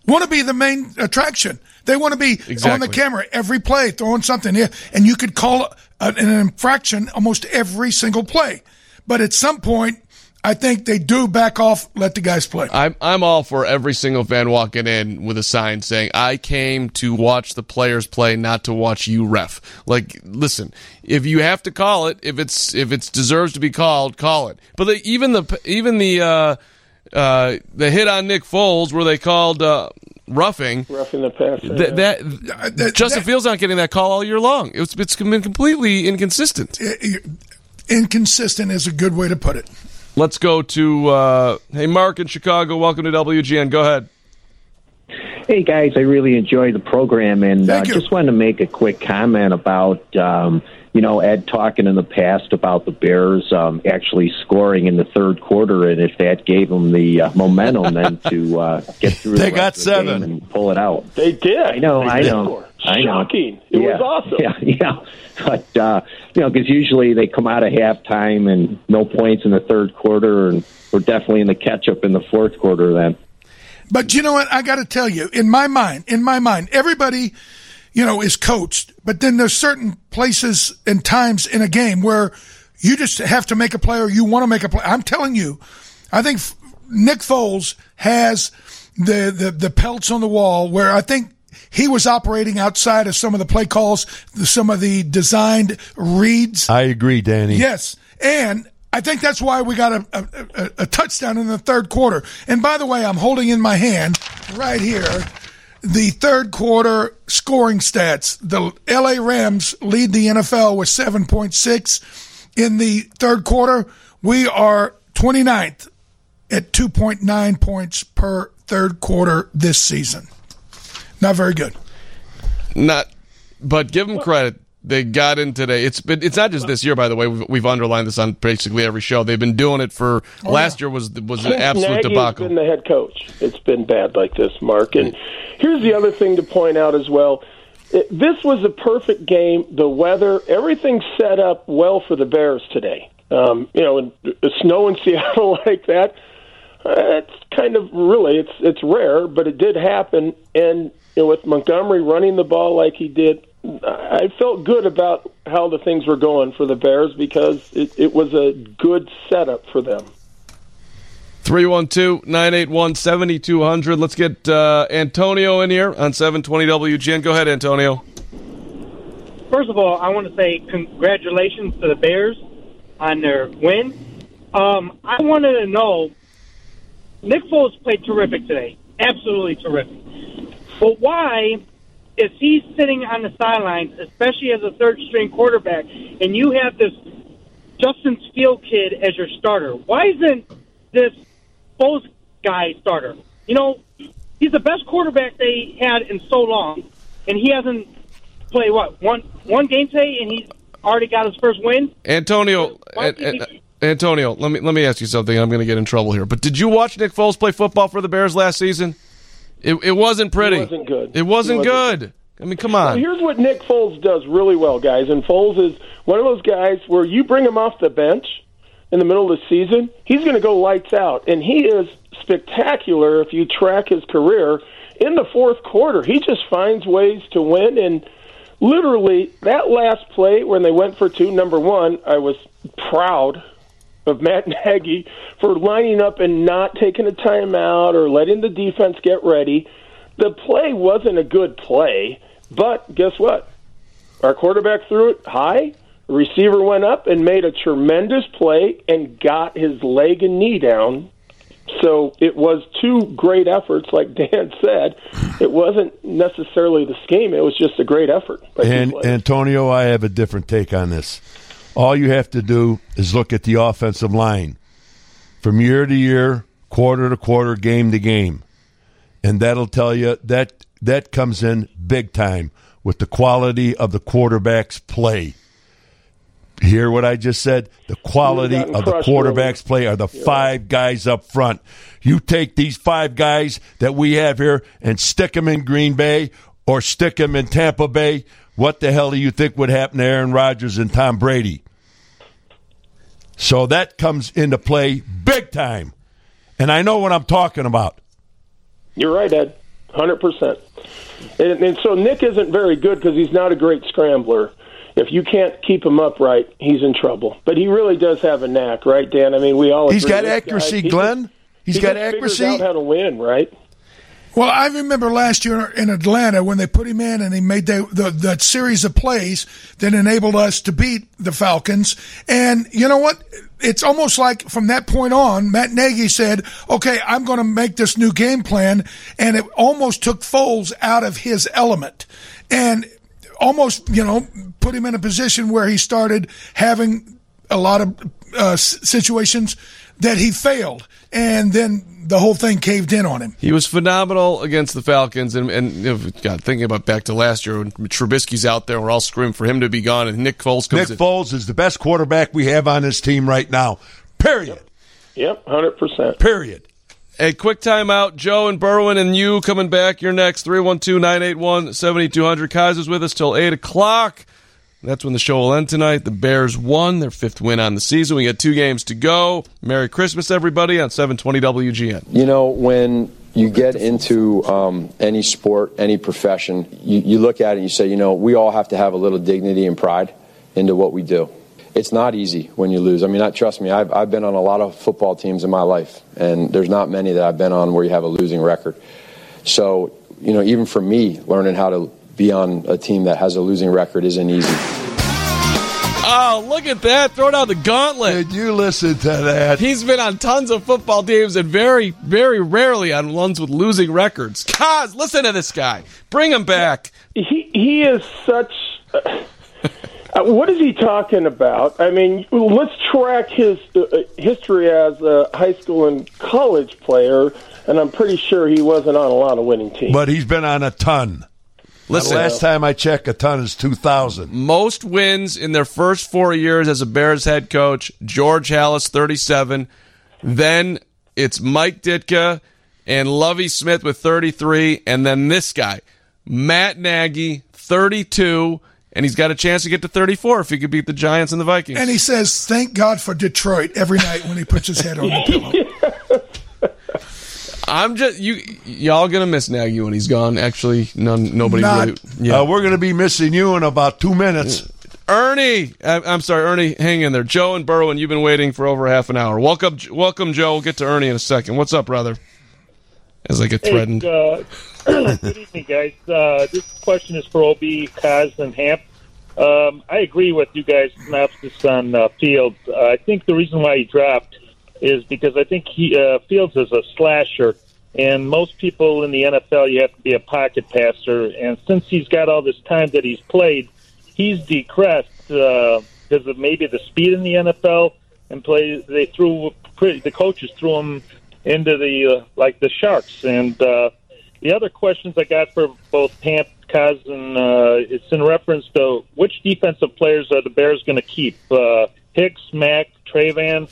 [SPEAKER 3] want to be the main attraction. They want to be on the camera every play, throwing something in, and you could call an infraction almost every single play. But at some point, I think they do back off, let the guys play.
[SPEAKER 1] I'm I'm all for every single fan walking in with a sign saying, "I came to watch the players play, not to watch you ref." Like, listen, if you have to call it, if it's if it deserves to be called, call it. But the, even the even the uh, uh, the hit on Nick Foles where they called uh, roughing.
[SPEAKER 11] Roughing the passer.
[SPEAKER 1] Th- that Justin Fields not getting that call all year long. It's it's been completely inconsistent.
[SPEAKER 3] Inconsistent is a good way to put it.
[SPEAKER 1] Let's go to uh, hey Mark in Chicago. Welcome to WGN. Go ahead.
[SPEAKER 14] Hey guys, I really enjoy the program, and uh, just wanted to make a quick comment about um, you know Ed talking in the past about the Bears um, actually scoring in the third quarter, and if that gave them the uh, momentum then (laughs) to uh, get through.
[SPEAKER 2] They
[SPEAKER 14] the
[SPEAKER 2] got
[SPEAKER 14] rest of the game
[SPEAKER 2] seven.
[SPEAKER 14] and pull it out.
[SPEAKER 11] They did.
[SPEAKER 14] I know.
[SPEAKER 11] They
[SPEAKER 14] I know.
[SPEAKER 11] score.
[SPEAKER 14] I know.
[SPEAKER 11] Shocking. It was (laughs) awesome.
[SPEAKER 14] Yeah, yeah. But uh, you know, because usually they come out of halftime and no points in the third quarter, and we're definitely in the catch up in the fourth quarter. Then.
[SPEAKER 3] But you know what? I got to tell you, in my mind, in my mind, everybody, you know, is coached. But then there's certain places and times in a game where you just have to make a play or you want to make a play. I'm telling you, I think Nick Foles has the, the, the pelts on the wall where I think he was operating outside of some of the play calls, some of the designed reads.
[SPEAKER 2] I agree, Danny.
[SPEAKER 3] Yes, and I think that's why we got a, a, a, a touchdown in the third quarter. And by the way, I'm holding in my hand right here the third quarter scoring stats. The LA Rams lead the NFL with 7.6 in the third quarter. We are 29th at 2.9 points per third quarter this season. Not very good.
[SPEAKER 1] Not, but give them credit. They got in today. It's been. It's not just this year, by the way. We've, we've underlined this on basically every show. They've been doing it for. last year was was an absolute
[SPEAKER 11] Nagy's
[SPEAKER 1] debacle.
[SPEAKER 11] been the head coach. It's been bad like this, Mark. And here's the other thing to point out as well. It- This was a perfect game. The weather, everything set up well for the Bears today. Um, you know, and snow in (laughs) Seattle like that. Uh, it's kind of really it's it's rare, but it did happen. And you know, with Montgomery running the ball like he did, I felt good about how the things were going for the Bears because it, it was a good setup for them.
[SPEAKER 1] 312-981-7200. Let's get uh, Antonio in here on 720 WGN. Go ahead, Antonio.
[SPEAKER 15] First of all, I want to say congratulations to the Bears on their win. Um, I wanted to know Nick Foles played terrific today, absolutely terrific. But why is he's sitting on the sidelines, especially as a third string quarterback, and you have this Justin Steele kid as your starter? Why isn't this Foles guy starter? You know, he's the best quarterback they had in so long, and he hasn't played what one one game today, and he's already got his first win.
[SPEAKER 1] Antonio, uh, An- An- uh, uh, Antonio, let me let me ask you something. I'm going to get in trouble here. But did you watch Nick Foles play football for the Bears last season? It, it wasn't pretty.
[SPEAKER 11] It wasn't good.
[SPEAKER 1] It wasn't,
[SPEAKER 11] It wasn't.
[SPEAKER 1] good. I mean, come
[SPEAKER 11] Well,
[SPEAKER 1] on.
[SPEAKER 11] here's what Nick Foles does really well, guys. And Foles is one of those guys where you bring him off the bench in the middle of the season, he's going to go lights out. And he is spectacular if you track his career. In the fourth quarter, he just finds ways to win. And literally, that last play when they went for two, number one, I was proud of Matt (laughs) Nagy for lining up and not taking a timeout or letting the defense get ready. The play wasn't a good play, but guess what? Our quarterback threw it high. The receiver went up and made a tremendous play and got his leg and knee down. So it was two great efforts, like (laughs) Dan said. It wasn't necessarily the scheme; it was just a great effort.
[SPEAKER 2] And. Antonio, I have a different take on this. All you have to do is look at the offensive line from year to year, quarter to quarter, game to game, and that'll tell you that that comes in big time with the quality of the quarterback's play. Hear what I just said? The quality of the quarterback's play are the
[SPEAKER 11] Yeah.
[SPEAKER 2] five guys up front. You take these five guys that we have here and stick them in Green Bay or stick them in Tampa Bay, what the hell do you think would happen to Aaron Rodgers and Tom Brady? So that comes into play big time. And I know what I'm talking about.
[SPEAKER 11] You're right, Ed. 100%. And, and so Nick isn't very good because he's not a great scrambler. If you can't keep him upright, he's in trouble. But he really does have a knack, right, Dan? I mean, we all
[SPEAKER 2] He's got accuracy,
[SPEAKER 11] guy,
[SPEAKER 2] Glenn. He's
[SPEAKER 11] he
[SPEAKER 2] got accuracy.
[SPEAKER 11] out how to win, right?
[SPEAKER 3] Well, I remember last year in Atlanta when they put him in and he made the, the, that series of plays that enabled us to beat the Falcons. And you know what? It's almost like from that point on, Matt Nagy said, okay, I'm going to make this new game plan. And it almost took Foles out of his element and almost, you know, put him in a position where he started having a lot of uh, situations that he failed. And then the whole thing caved in on him.
[SPEAKER 1] He was phenomenal against the Falcons, and, and you know, God, thinking about back to last year when Trubisky's out there, we're all screaming for him to be gone, and Nick Foles comes
[SPEAKER 2] Nick
[SPEAKER 1] in.
[SPEAKER 2] Foles is the best quarterback we have on this team right now. Period.
[SPEAKER 11] Yep, 100%.
[SPEAKER 2] Period.
[SPEAKER 1] A quick timeout. Joe and Berwyn and you coming back. You're next. 312 981 7200. Kaiser's with us till 8 o'clock. That's when the show will end tonight. The Bears won their fifth win on the season. We got two games to go. Merry Christmas, everybody, on 720 WGN.
[SPEAKER 16] You know, when you get into um, any sport, any profession, you, you look at it and you say, you know, we all have to have a little dignity and pride into what we do. It's not easy when you lose. I mean, I, trust me, I've, I've been on a lot of football teams in my life, and there's not many that I've been on where you have a losing record. So, you know, even for me, learning how to be on a team that has a losing record isn't easy.
[SPEAKER 1] Oh, look at that. Throw down the gauntlet.
[SPEAKER 2] Did you listen to that?
[SPEAKER 1] He's been on tons of football teams and very, very rarely on ones with losing records. Kaz, listen to this guy. Bring him back.
[SPEAKER 11] He he is such. Uh, (laughs) what is he talking about? I mean, let's track his uh, history as a high school and college player, and I'm pretty sure he wasn't on a lot of winning teams.
[SPEAKER 2] But he's been on a ton.
[SPEAKER 1] Listen.
[SPEAKER 2] the last time I checked, a ton is 2,000.
[SPEAKER 1] Most wins in their first four years as a Bears head coach. George Halas, 37. Then it's Mike Ditka and Lovie Smith with 33. And then this guy, Matt Nagy, 32. And he's got a chance to get to 34 if he could beat the Giants and the Vikings.
[SPEAKER 3] And he says, "Thank God for Detroit" every night when he puts his head on the pillow. (laughs)
[SPEAKER 1] I'm just you. Y'all gonna miss Nagy when he's gone. Actually, none. Nobody
[SPEAKER 2] Not-
[SPEAKER 1] really. Yeah.
[SPEAKER 2] Uh, we're going to be missing you in about two minutes.
[SPEAKER 1] Ernie, I- I'm sorry, Ernie, hang in there. Joe and Berwyn, you've been waiting for over half an hour. Welcome, welcome, Joe. We'll get to Ernie in a second. What's up, brother? As I get threatened.
[SPEAKER 17] Hey, uh, (clears throat) good evening, guys. Uh, this question is for OB, Kaz, and Hamp. Um, I agree with you guys' synopsis on uh, Fields. Uh, I think the reason why he dropped is because I think he uh, Fields is a slasher, and most people in the NFL you have to be a pocket passer. And since he's got all this time that he's played, he's decreased uh, because of maybe the speed in the NFL and play. They threw pretty, the coaches threw him into the uh, like the sharks. And uh, the other questions I got for both Kaz, and uh, it's in reference to which defensive players are the Bears going to keep? Uh, Hicks, Mack, Travan,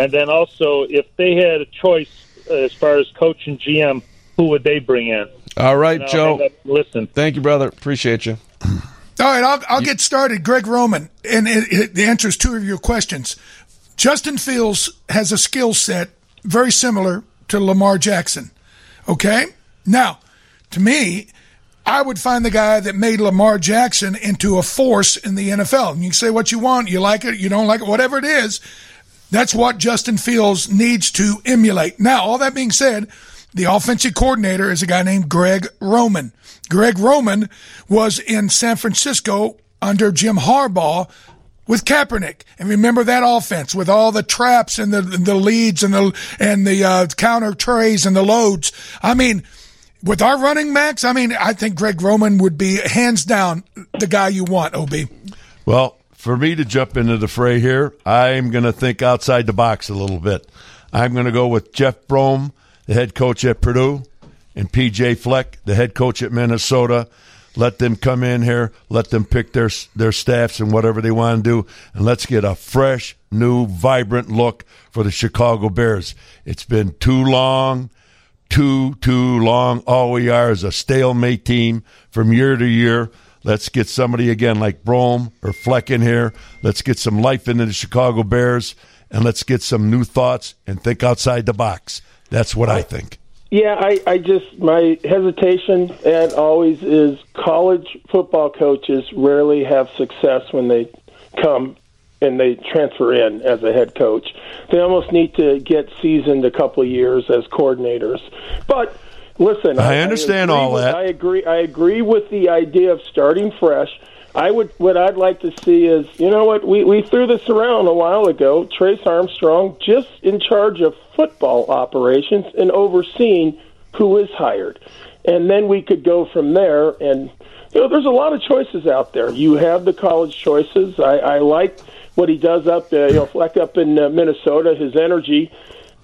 [SPEAKER 17] and then also if they had a choice uh, as far as coach and GM, who would they bring in?
[SPEAKER 1] All right, Joe.
[SPEAKER 17] hang up and Listen.
[SPEAKER 1] Thank you, brother. Appreciate you.
[SPEAKER 3] All right, I'll, I'll get started. Greg Roman, and it, it, the answer is two of your questions. Justin Fields has a skill set very similar to Lamar Jackson. Okay? Now, to me, I would find the guy that made Lamar Jackson into a force in the NFL. And you can say what you want, you like it, you don't like it, whatever it is. That's what Justin Fields needs to emulate. Now, all that being said, the offensive coordinator is a guy named Greg Roman. Greg Roman was in San Francisco under Jim Harbaugh with Kaepernick. And remember that offense with all the traps and the the leads and the and the uh, counter trays and the loads. I mean, with our running backs, I mean, I think Greg Roman would be hands down the guy you want. Ob.
[SPEAKER 2] Well, for me to jump into the fray here, I'm going to think outside the box a little bit. I'm going to go with Jeff Brohm, the head coach at Purdue, and PJ Fleck, the head coach at Minnesota. Let them come in here, let them pick their their staffs and whatever they want to do, and let's get a fresh, new, vibrant look for the Chicago Bears. It's been too long, too too long. All we are is a stalemate team from year to year. Let's get somebody again like Brohm or Fleck in here. Let's get some life into the Chicago Bears, and let's get some new thoughts and think outside the box. That's what I think.
[SPEAKER 11] Yeah, I, I just my hesitation and always is college football coaches rarely have success when they come and they transfer in as a head coach. They almost need to get seasoned a couple of years as coordinators. But listen,
[SPEAKER 2] I understand
[SPEAKER 11] agree
[SPEAKER 2] all
[SPEAKER 11] with-
[SPEAKER 2] that.
[SPEAKER 11] I agree. I agree with the idea of starting fresh. I would. What I'd like to see is, you know what? We we threw this around a while ago. Trace Armstrong just in charge of football operations and overseeing who is hired, and then we could go from there. And you know, there's a lot of choices out there. You have the college choices. I, I like what he does up, uh, you know, Fleck up in uh, Minnesota. His energy.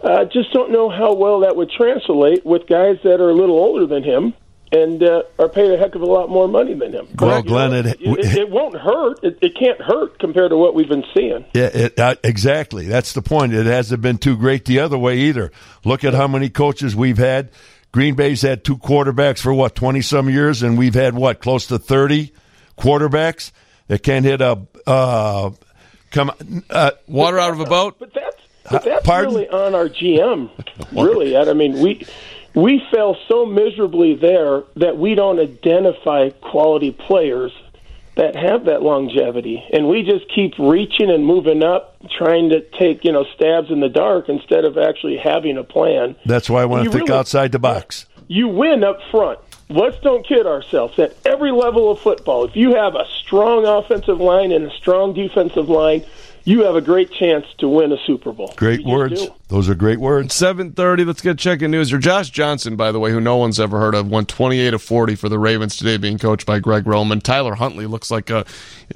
[SPEAKER 11] Uh, just don't know how well that would translate with guys that are a little older than him and uh, are paid a heck of a lot more money than him.
[SPEAKER 2] Well,
[SPEAKER 11] But, you know,
[SPEAKER 2] Glenn, it-
[SPEAKER 11] it, it won't hurt. It, it can't hurt compared to what we've been seeing.
[SPEAKER 2] Yeah, it, uh, exactly. That's the point. It hasn't been too great the other way either. Look at how many coaches we've had. Green Bay's had two quarterbacks for what twenty some years, and we've had what close to thirty quarterbacks that can't hit a uh, come uh,
[SPEAKER 1] water out of a boat.
[SPEAKER 11] But that's but that's
[SPEAKER 2] Pardon?
[SPEAKER 11] really on our GM. (laughs) really. I mean, we we fell so miserably there that we don't identify quality players that have that longevity, and we just keep reaching and moving up, trying to take you know stabs in the dark instead of actually having a plan.
[SPEAKER 2] That's why I want to think
[SPEAKER 11] really-
[SPEAKER 2] outside the box.
[SPEAKER 11] you win up front. Let's don't kid ourselves. At every level of football, if you have a strong offensive line and a strong defensive line, you have a great chance to win a Super Bowl.
[SPEAKER 2] Great words. Those are great words.
[SPEAKER 1] Seven thirty. Let's get checking news. Your Josh Johnson, by the way, who no one's ever heard of, won twenty eight of forty for the Ravens today, being coached by Greg Roman. Tyler Huntley looks like a,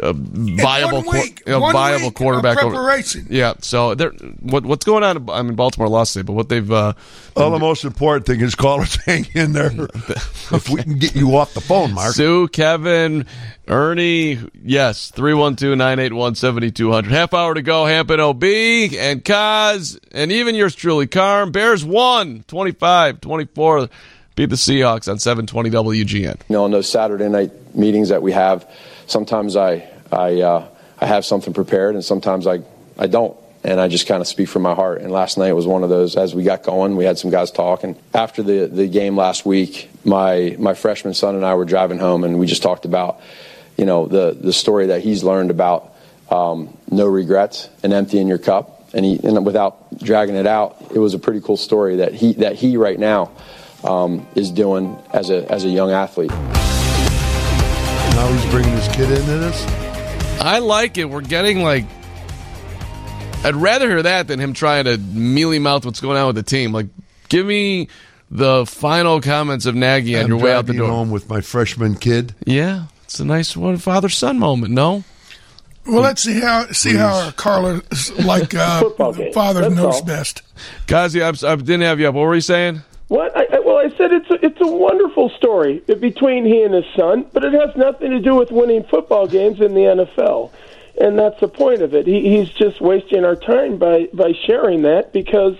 [SPEAKER 1] a viable,
[SPEAKER 3] week.
[SPEAKER 1] a viable
[SPEAKER 3] week of
[SPEAKER 1] quarterback. over-
[SPEAKER 3] preparation.
[SPEAKER 1] yeah. So they're, what, what's going on? I mean, Baltimore lost today, but what they've uh,
[SPEAKER 2] Well, the most important thing is callers (laughs) hang in there. (laughs) if we can get you off the phone, Mark.
[SPEAKER 1] Sue, Kevin, Ernie, yes, 312-981-7200. Half hour to go, Hampton OB, and Kaz, and even yours truly, Carm. Bears won, 25-24, beat the Seahawks on 720 WGN.
[SPEAKER 16] You know, in those Saturday night meetings that we have, sometimes I I uh, I have something prepared, and sometimes I I don't, and I just kind of speak from my heart. And last night was one of those. As we got going, we had some guys talk, and after the the game last week, my my freshman son and I were driving home, and we just talked about, you know, the the story that he's learned about um, no regrets and emptying your cup. And he, and without dragging it out, it was a pretty cool story that he that he right now um, is doing as a as a young athlete.
[SPEAKER 2] Now he's bringing his kid into this.
[SPEAKER 1] I like it. We're getting like. I'd rather hear that than him trying to mealy mouth what's going on with the team. Like, give me the final comments of Nagy on
[SPEAKER 2] I'm
[SPEAKER 1] your way out the
[SPEAKER 2] driving
[SPEAKER 1] door.
[SPEAKER 2] home with my freshman kid.
[SPEAKER 1] Yeah, it's a nice one, father son moment. No,
[SPEAKER 3] Well, let's see how see how our Carla like uh, (laughs) father
[SPEAKER 11] That's
[SPEAKER 3] knows
[SPEAKER 11] all.
[SPEAKER 3] best.
[SPEAKER 1] Kazi, I'm, I didn't have you up. What were you saying?
[SPEAKER 11] What? I, I, well, I said it's a, it's a wonderful story between he and his son, but it has nothing to do with winning football games in the NFL, and that's the point of it. He, he's just wasting our time by by sharing that because.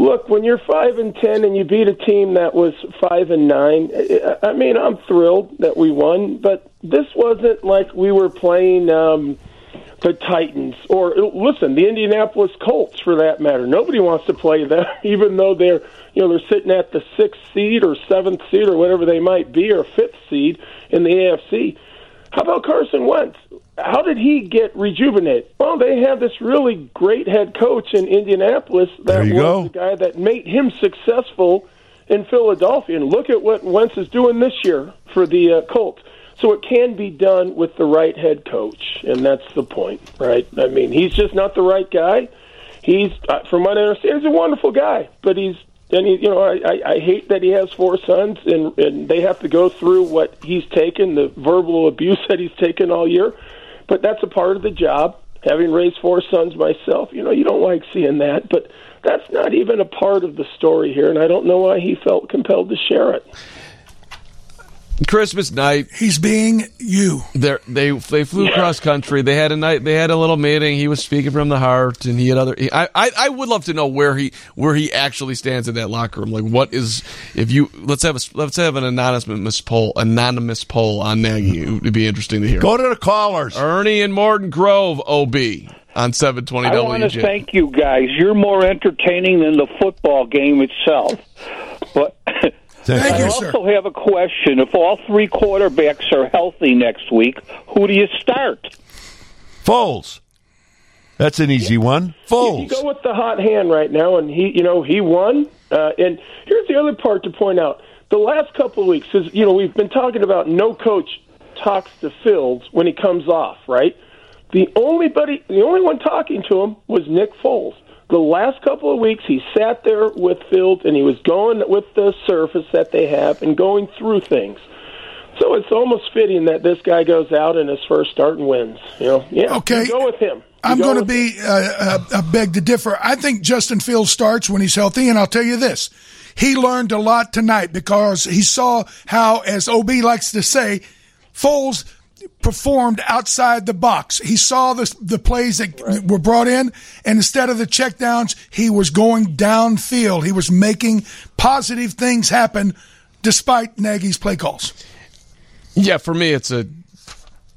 [SPEAKER 11] Look, when you're five and ten and you beat a team that was five and nine, I mean, I'm thrilled that we won, but this wasn't like we were playing um, the Titans or listen, the Indianapolis Colts for that matter. Nobody wants to play them, (laughs) even though they're you know they're sitting at the sixth seed or seventh seed or whatever they might be or fifth seed in the AFC. How about Carson Wentz? How did he get rejuvenated? Well, they have this really great head coach in Indianapolis that
[SPEAKER 2] There you
[SPEAKER 11] was
[SPEAKER 2] go.
[SPEAKER 11] the guy that made him successful in Philadelphia. And look at what Wentz is doing this year for the uh, Colts. So it can be done with the right head coach, and that's the point, right? I mean, he's just not the right guy. He's, uh, from what I understand, he's a wonderful guy, but he's and he, you know, I, I, I hate that he has four sons, and and they have to go through what he's taken, the verbal abuse (laughs) that he's taken all year. But that's a part of the job. Having raised four sons myself, you know, you don't like seeing that, but that's not even a part of the story here, and I don't know why he felt compelled to share it.
[SPEAKER 1] Christmas night.
[SPEAKER 3] He's being you.
[SPEAKER 1] They they they flew cross country. They had a night. They had a little meeting. He was speaking from the heart, and he had other. He, I, I I would love to know where he where he actually stands in that locker room. Like, what is if you let's have a let's have an anonymous poll anonymous poll on Nagy. It would be interesting to hear.
[SPEAKER 2] Go to the callers.
[SPEAKER 1] Ernie and Morton Grove, OB on seven twenty.
[SPEAKER 18] I want to thank you guys. You're more entertaining than the football game itself.
[SPEAKER 2] Thank
[SPEAKER 18] I
[SPEAKER 2] you,
[SPEAKER 18] also have a question. If all three quarterbacks are healthy next week, who do you start?
[SPEAKER 2] Foles. That's an easy one. Foles.
[SPEAKER 11] You go with the hot hand right now, and he, you know, he won. Uh, and here's the other part to point out: the last couple of weeks, is you know, we've been talking about no coach talks to Fields when he comes off, right? The only buddy, the only one talking to him was Nick Foles. The last couple of weeks, he sat there with Fields, and he was going with the surface that they have and going through things. So it's almost fitting that this guy goes out in his first start and wins. You know, yeah.
[SPEAKER 3] Okay.
[SPEAKER 11] you go with him. You
[SPEAKER 3] I'm going to be uh, uh, uh, beg to differ. I think Justin Fields starts when he's healthy, and I'll tell you this: he learned a lot tonight because he saw how, as Ob likes to say, Foles performed outside the box. He saw the the plays that were brought in, and instead of the checkdowns, he was going downfield. He was making positive things happen, despite Nagy's play calls.
[SPEAKER 1] Yeah, for me, it's a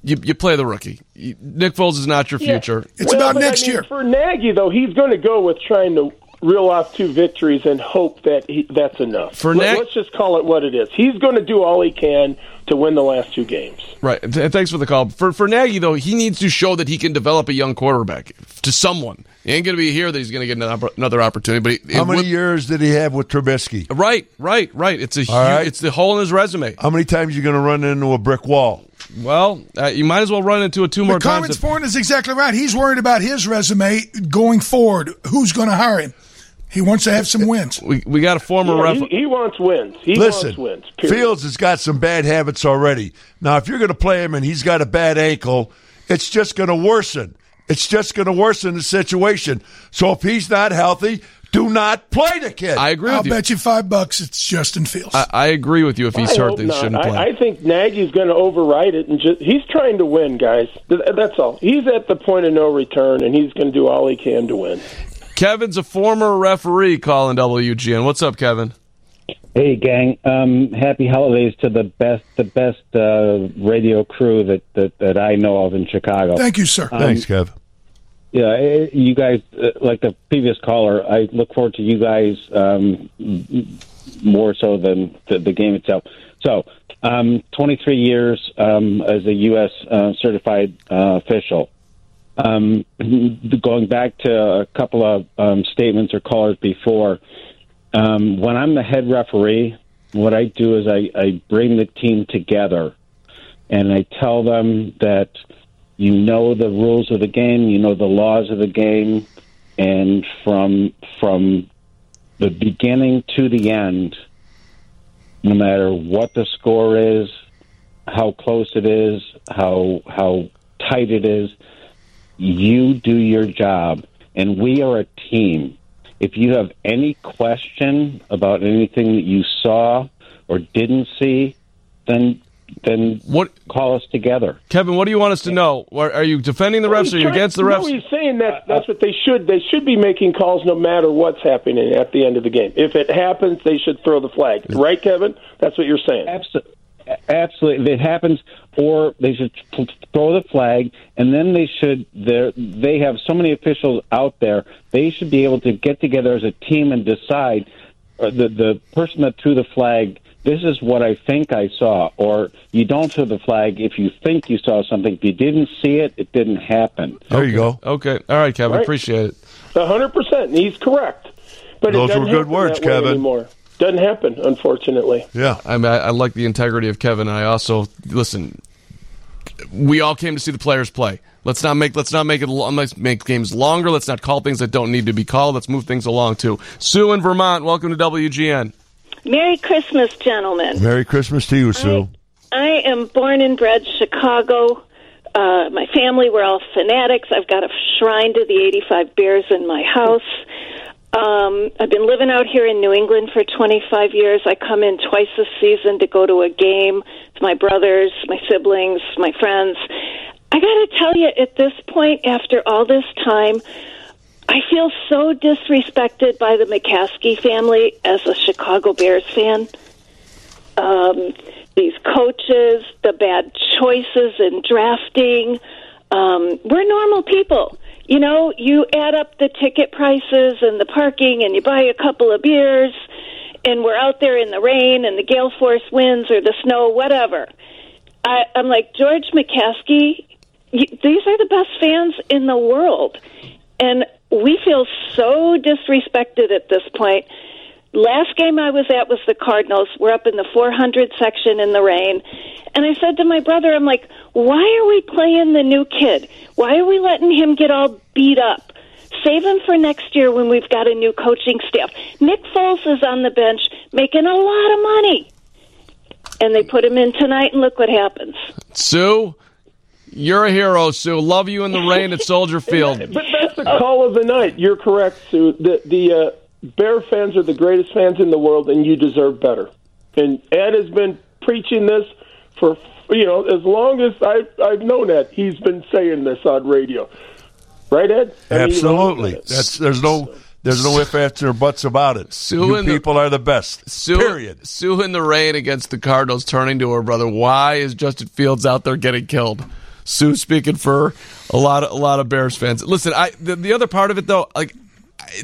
[SPEAKER 1] you, you play the rookie. Nick Foles is not your
[SPEAKER 11] Yeah.
[SPEAKER 1] future.
[SPEAKER 11] Well, but I mean, For Nagy, though, he's going to go with trying to reel off two victories and hope that he, that's enough.
[SPEAKER 1] For
[SPEAKER 11] Let,
[SPEAKER 1] Nag-
[SPEAKER 11] us just call it what it is. He's going to do all he can to win the last two games.
[SPEAKER 1] Right. Th- thanks for the call. For for Nagy though, he needs to show that he can develop a young quarterback to someone. He ain't going to be here that he's going to get another another opportunity. But he,
[SPEAKER 2] How many
[SPEAKER 1] would-
[SPEAKER 2] years did he have with Trubisky?
[SPEAKER 1] Right, right, right. It's a huge,
[SPEAKER 2] All right.
[SPEAKER 1] it's the hole in his resume.
[SPEAKER 2] How many times are you going to run into a brick wall?
[SPEAKER 1] Well, uh, you might as well run into it two more
[SPEAKER 3] But
[SPEAKER 1] times.
[SPEAKER 3] Carman's point is exactly right. He's worried about his resume going forward. Who's going to hire him? He wants to have some wins.
[SPEAKER 1] We we got a former
[SPEAKER 11] Yeah,
[SPEAKER 1] ref.
[SPEAKER 11] he, he wants wins. He
[SPEAKER 2] Listen,
[SPEAKER 11] wants wins. Period.
[SPEAKER 2] Fields has got some bad habits already. Now, if you're going to play him and he's got a bad ankle, it's just going to worsen. It's just going to worsen the situation. So if he's not healthy, do not play the kid.
[SPEAKER 1] I agree with you. I'll you.
[SPEAKER 3] bet you five bucks it's Justin Fields.
[SPEAKER 1] I, I agree with you. If he's
[SPEAKER 11] I
[SPEAKER 1] hurt,
[SPEAKER 11] hope
[SPEAKER 1] they
[SPEAKER 11] not.
[SPEAKER 1] shouldn't play.
[SPEAKER 11] I, I think Nagy's going to override it and just he's trying to win, guys. That's all. He's at the point of no return, and he's going to do all he can to win.
[SPEAKER 1] Kevin's a former referee calling WGN. What's up, Kevin?
[SPEAKER 19] Hey, gang! Um, happy holidays to the best, the best uh, radio crew that, that that I know of in Chicago.
[SPEAKER 3] Thank you, sir.
[SPEAKER 19] Um,
[SPEAKER 2] Thanks, Kev.
[SPEAKER 19] Yeah, eh, you guys, uh, like the previous caller, I look forward to you guys um, more so than the, the game itself. So, um, 23 years um, as a U.S. Uh, certified uh, official. Um, going back to a couple of um, statements or callers before, um, when I'm the head referee, what I do is I, I bring the team together and I tell them that you know the rules of the game, you know the laws of the game, and from from the beginning to the end, no matter what the score is, how close it is, how how tight it is, you do your job, and we are a team. If you have any question about anything that you saw or didn't see, then then
[SPEAKER 1] what
[SPEAKER 19] call us together.
[SPEAKER 1] Kevin, what do you want us to know? Are are you defending the refs? Are you
[SPEAKER 11] He's
[SPEAKER 1] against the
[SPEAKER 11] trying-
[SPEAKER 1] refs?
[SPEAKER 11] No, he's saying that uh, uh, that's what they should. They should be making calls no matter what's happening at the end of the game. If it happens, they should throw the flag. Right, Kevin? That's what you're saying.
[SPEAKER 19] Absolutely. Absolutely, if it happens, or they should throw the flag, and then they should. They they have so many officials out there. They should be able to get together as a team and decide. Uh, the the person that threw the flag. This is what I think I saw, or you don't throw the flag if you think you saw something. If you didn't see it, it didn't happen.
[SPEAKER 2] There you go.
[SPEAKER 1] Okay. All right, Kevin.
[SPEAKER 11] Right.
[SPEAKER 1] Appreciate it.
[SPEAKER 11] A hundred percent. He's correct. But
[SPEAKER 2] Those
[SPEAKER 11] it
[SPEAKER 2] were good words,
[SPEAKER 11] that way
[SPEAKER 2] Kevin.
[SPEAKER 11] Anymore. Doesn't happen, unfortunately.
[SPEAKER 2] Yeah.
[SPEAKER 1] I mean, I, I like the integrity of Kevin. I also listen. We all came to see the players play. Let's not make let's not make it let's make games longer. Let's not call things that don't need to be called. Let's move things along too. Sue in Vermont, welcome to WGN.
[SPEAKER 20] Merry Christmas, gentlemen.
[SPEAKER 2] Merry Christmas to you, Sue.
[SPEAKER 20] I am born and bred Chicago. Uh, my family were all fanatics. I've got a shrine to the 85 Bears in my house. Um, I've been living out here in New England for 25 years. I come in twice a season to go to a game with my brothers, my siblings, my friends. I got to tell you, at this point, after all this time, I feel so disrespected by the McCaskey family as a Chicago Bears fan. Um, these coaches, the bad choices in drafting. Um, we're normal people. You know, you add up the ticket prices and the parking, and you buy a couple of beers, and we're out there in the rain and the gale force winds or the snow, whatever. I, I'm like, George McCaskey, you, these are the best fans in the world. And we feel so disrespected at this point. Last game I was at was the Cardinals. We're up in the 400 section in the rain. And I said to my brother, I'm like, why are we playing the new kid? Why are we letting him get all beat up? Save him for next year when we've got a new coaching staff. Nick Foles is on the bench making a lot of money. And they put him in tonight, and look what happens.
[SPEAKER 1] Sue, you're a hero, Sue. Love you in the rain at Soldier (laughs) Field.
[SPEAKER 11] But that's the call of the night. You're correct, Sue. The the uh, Bear fans are the greatest fans in the world, and you deserve better. And Ed has been preaching this for you know as long as I've I've known Ed. He's been saying this on radio, right, Ed? I mean,
[SPEAKER 2] Absolutely. That's there's no there's no ifs ands or buts about it.
[SPEAKER 1] Sue
[SPEAKER 2] you
[SPEAKER 1] in the-
[SPEAKER 2] people are the best.
[SPEAKER 1] Sue,
[SPEAKER 2] Period.
[SPEAKER 1] Sue in the rain against the Cardinals, turning to her brother. Why is Justin Fields out there getting killed? Sue speaking for a lot of a lot of Bears fans. Listen, I the, the other part of it though, like I,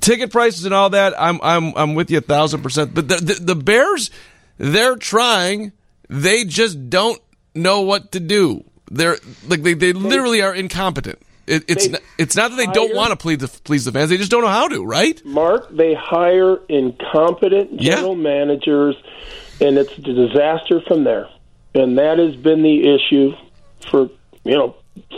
[SPEAKER 1] ticket prices and all that, I'm I'm I'm with you a thousand percent. But the, the, the Bears, they're trying. They just don't know what to do. They're like they, they literally are incompetent. It, it's
[SPEAKER 11] They
[SPEAKER 1] not, it's not that they don't want to please the please the fans. They just don't know how to. Right?
[SPEAKER 11] Mark, they hire incompetent general managers, and it's a disaster from there. And that has been the issue for you know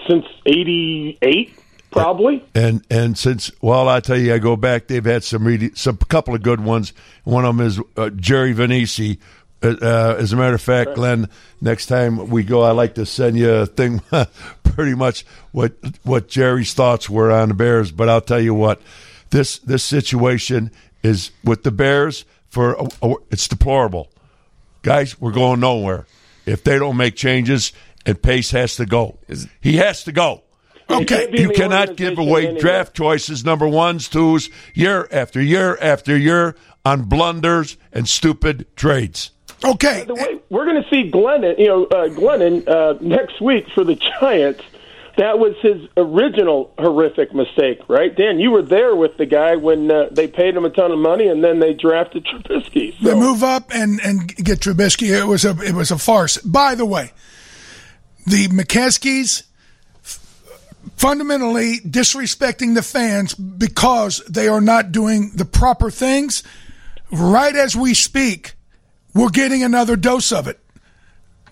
[SPEAKER 11] since '88, probably.
[SPEAKER 2] And and since well, I tell you, I go back. They've had some really some couple of good ones. One of them is uh, Jerry Vainisi. Uh, uh, as a matter of fact, Glenn, next time we go, I like to send you a thing, (laughs) pretty much what what Jerry's thoughts were on the Bears. But I'll tell you what, this this situation is with the Bears for it's deplorable, guys. We're going nowhere if they don't make changes. And Pace has to go. He has to go.
[SPEAKER 3] Okay.
[SPEAKER 2] You cannot give away draft choices, number ones, twos, year after year after year on blunders and stupid trades.
[SPEAKER 3] Okay.
[SPEAKER 11] The way we're going to see Glennon, you know, uh, Glennon uh, next week for the Giants. That was his original horrific mistake, right? Dan, you were there with the guy when uh, they paid him a ton of money and then they drafted Trubisky.
[SPEAKER 3] They move up and, and get Trubisky. It was a it was a farce. By the way, the McCaskies fundamentally disrespecting the fans because they are not doing the proper things. Right as we speak, we're getting another dose of it.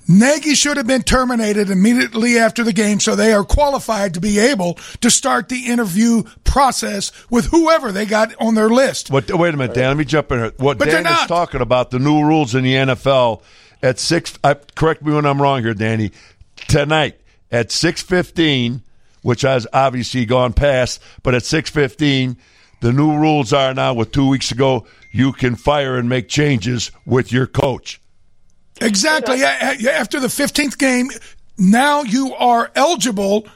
[SPEAKER 3] Nagy should have been terminated immediately after the game so they are qualified to be able to start the interview process with whoever they got on their list.
[SPEAKER 2] What? Wait a minute, Dan. Let me jump in here. What
[SPEAKER 3] But
[SPEAKER 2] Dan is talking about the new rules in the NFL at six. I, correct me when I'm wrong here, Danny. Tonight at six fifteen, which has obviously gone past, but at six fifteen, the new rules are now. With two weeks ago, you can fire and make changes with your coach.
[SPEAKER 3] Exactly. After the 15th game, now you are eligible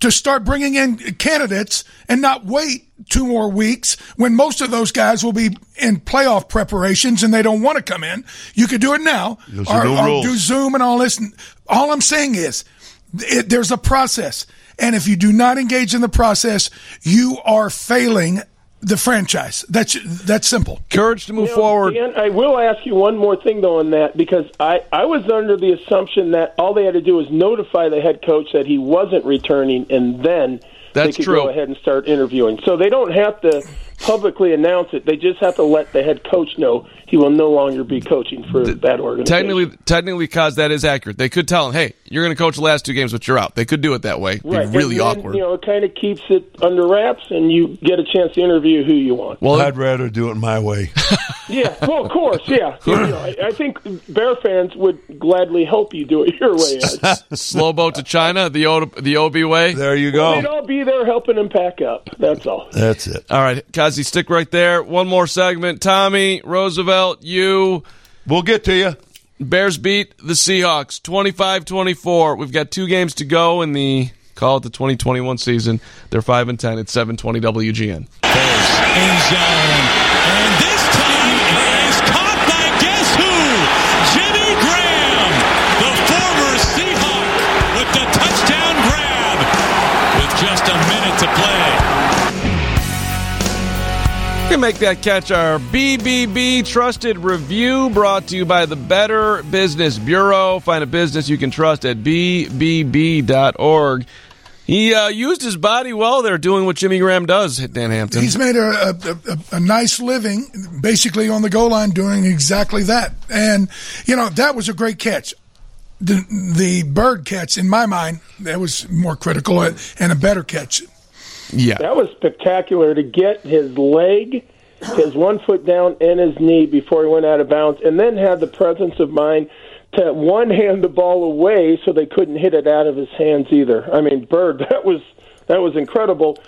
[SPEAKER 3] to start bringing in candidates and not wait two more weeks when most of those guys will be in playoff preparations and they don't want to come in. You could do it now or, or do Zoom and all this. All I'm saying is it, there's a process. And if you do not engage in the process, you are failing the franchise. That's that's simple.
[SPEAKER 1] Courage to move
[SPEAKER 11] You know, Dan, I will ask you one more thing though on that because I I was under the assumption that all they had to do was notify the head coach that he wasn't returning, and then
[SPEAKER 1] That's
[SPEAKER 11] they could
[SPEAKER 1] true.
[SPEAKER 11] go ahead and start interviewing. So they don't have to publicly announce it; they just have to let the head coach know he will no longer be coaching for that organization.
[SPEAKER 1] Technically, technically, cause that is accurate. They could tell him, "Hey, you're going to coach the last two games, but you're out." They could do it that way. It'd be
[SPEAKER 11] Right,
[SPEAKER 1] really
[SPEAKER 11] then,
[SPEAKER 1] awkward.
[SPEAKER 11] You know, it kind of keeps it under wraps, and you get a chance to interview who you want.
[SPEAKER 2] Well, I'd rather do it my way. (laughs)
[SPEAKER 11] Yeah, well, of course, yeah. (laughs) You know, I, I think Bear fans would gladly help you do it your way. (laughs) Ed.
[SPEAKER 1] Slow boat to China, the o, the OB way.
[SPEAKER 2] There you
[SPEAKER 11] go. They'd all be there helping him pack up. That's all.
[SPEAKER 2] That's it.
[SPEAKER 1] All right, Kaz, Ozzy, stick right there. One more segment. Tommy, Roosevelt, you.
[SPEAKER 2] We'll get to you.
[SPEAKER 1] Bears beat the Seahawks 25 24. We've got two games to go in the call it the 2021 season. They're 5 and 10. It's 720 WGN.
[SPEAKER 4] End zone.
[SPEAKER 1] Can make that catch our BBB Trusted Review brought to you by the Better Business Bureau. Find a business you can trust at BBB.org. He uh, used his body well there doing what Jimmy Graham does, Dan Hampton.
[SPEAKER 3] He's made a, a, a, a nice living basically on the goal line doing exactly that. And, you know, that was a great catch. The, the Byrd catch, in my mind, that was more critical and a better catch.
[SPEAKER 1] Yeah.
[SPEAKER 11] That was spectacular to get his leg, his one foot down, and his knee before he went out of bounds, and then had the presence of mind to one hand the ball away so they couldn't hit it out of his hands either. I mean, Byrd, (laughs) that was that was incredible.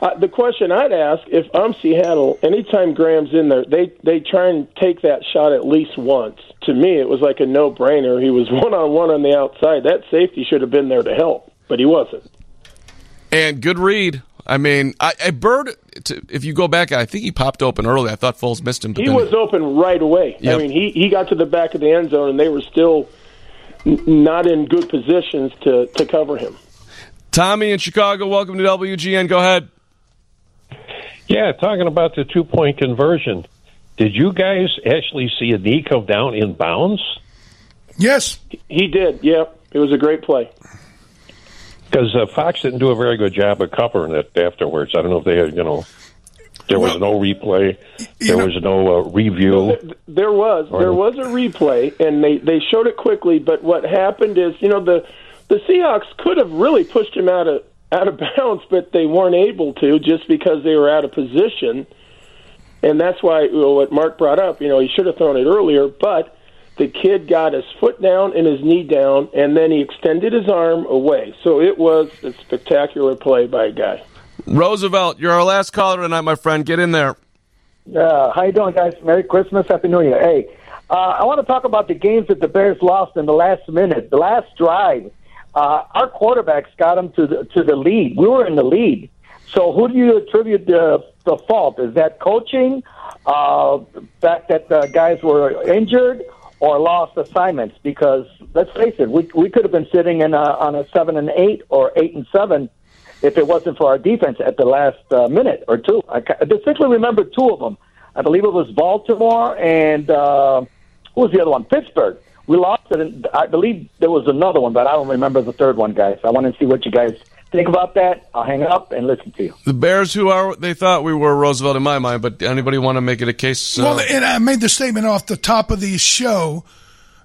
[SPEAKER 11] Uh, the question I'd ask if I'm Seattle, anytime Graham's in there, they they try and take that shot at least once. To me, it was like a no brainer. He was one on one on the outside. That safety should have been there to help, but he wasn't.
[SPEAKER 1] And good read. I mean, I, a bird. To, if you go back, I think he popped open early. I thought Foles missed him. But
[SPEAKER 11] He
[SPEAKER 1] then
[SPEAKER 11] was open right away.
[SPEAKER 1] Yep.
[SPEAKER 11] I mean, he he got to the back of the end zone, and they were still n- not in good positions to to cover him.
[SPEAKER 1] Tommy in Chicago, welcome to WGN. Go ahead.
[SPEAKER 21] Yeah, talking about the two point conversion. Did you guys actually see a knee come down in bounds?
[SPEAKER 3] Yes,
[SPEAKER 11] he did. Yep, it was a great play.
[SPEAKER 21] Because uh, Fox didn't do a very good job of covering it afterwards. I don't know if they had, you know, there was no replay, there was no uh, review.
[SPEAKER 11] There was
[SPEAKER 21] Or-
[SPEAKER 11] there was a replay, and they they showed it quickly. But what happened is, you know, the the Seahawks could have really pushed him out of out of (laughs) bounds, but they weren't able to just because they were out of position. And that's why you know, what Mark brought up. You know, he should have thrown it earlier, but the kid got his foot down and his knee down, and then he extended his arm away. So it was a spectacular play by a guy.
[SPEAKER 1] Roosevelt, you're our last caller tonight, my friend. Get in there.
[SPEAKER 22] Uh, how you doing, guys? Merry Christmas, Happy New Year. Hey, uh, I want to talk about the games that the Bears lost in the last minute, the last drive. Uh, our quarterbacks got them to the to the lead. We were in the lead. So who do you attribute the the fault? Is that coaching, uh, the fact that the guys were injured, or lost assignments? Because let's face it, we we could have been sitting in a, on a seven and eight or eight and seven if it wasn't for our defense at the last uh, minute or two. I, I distinctly remember two of them. I believe it was Baltimore and uh, who was the other one? Pittsburgh. We lost it. And I believe there was another one, but I don't remember the third one, guys. I want to see what you guys think about that. I'll hang up and listen to you.
[SPEAKER 1] The Bears, who are they thought we were Roosevelt in my mind, but anybody want to make it a case? Uh,
[SPEAKER 3] Well, and I made the statement off the top of the show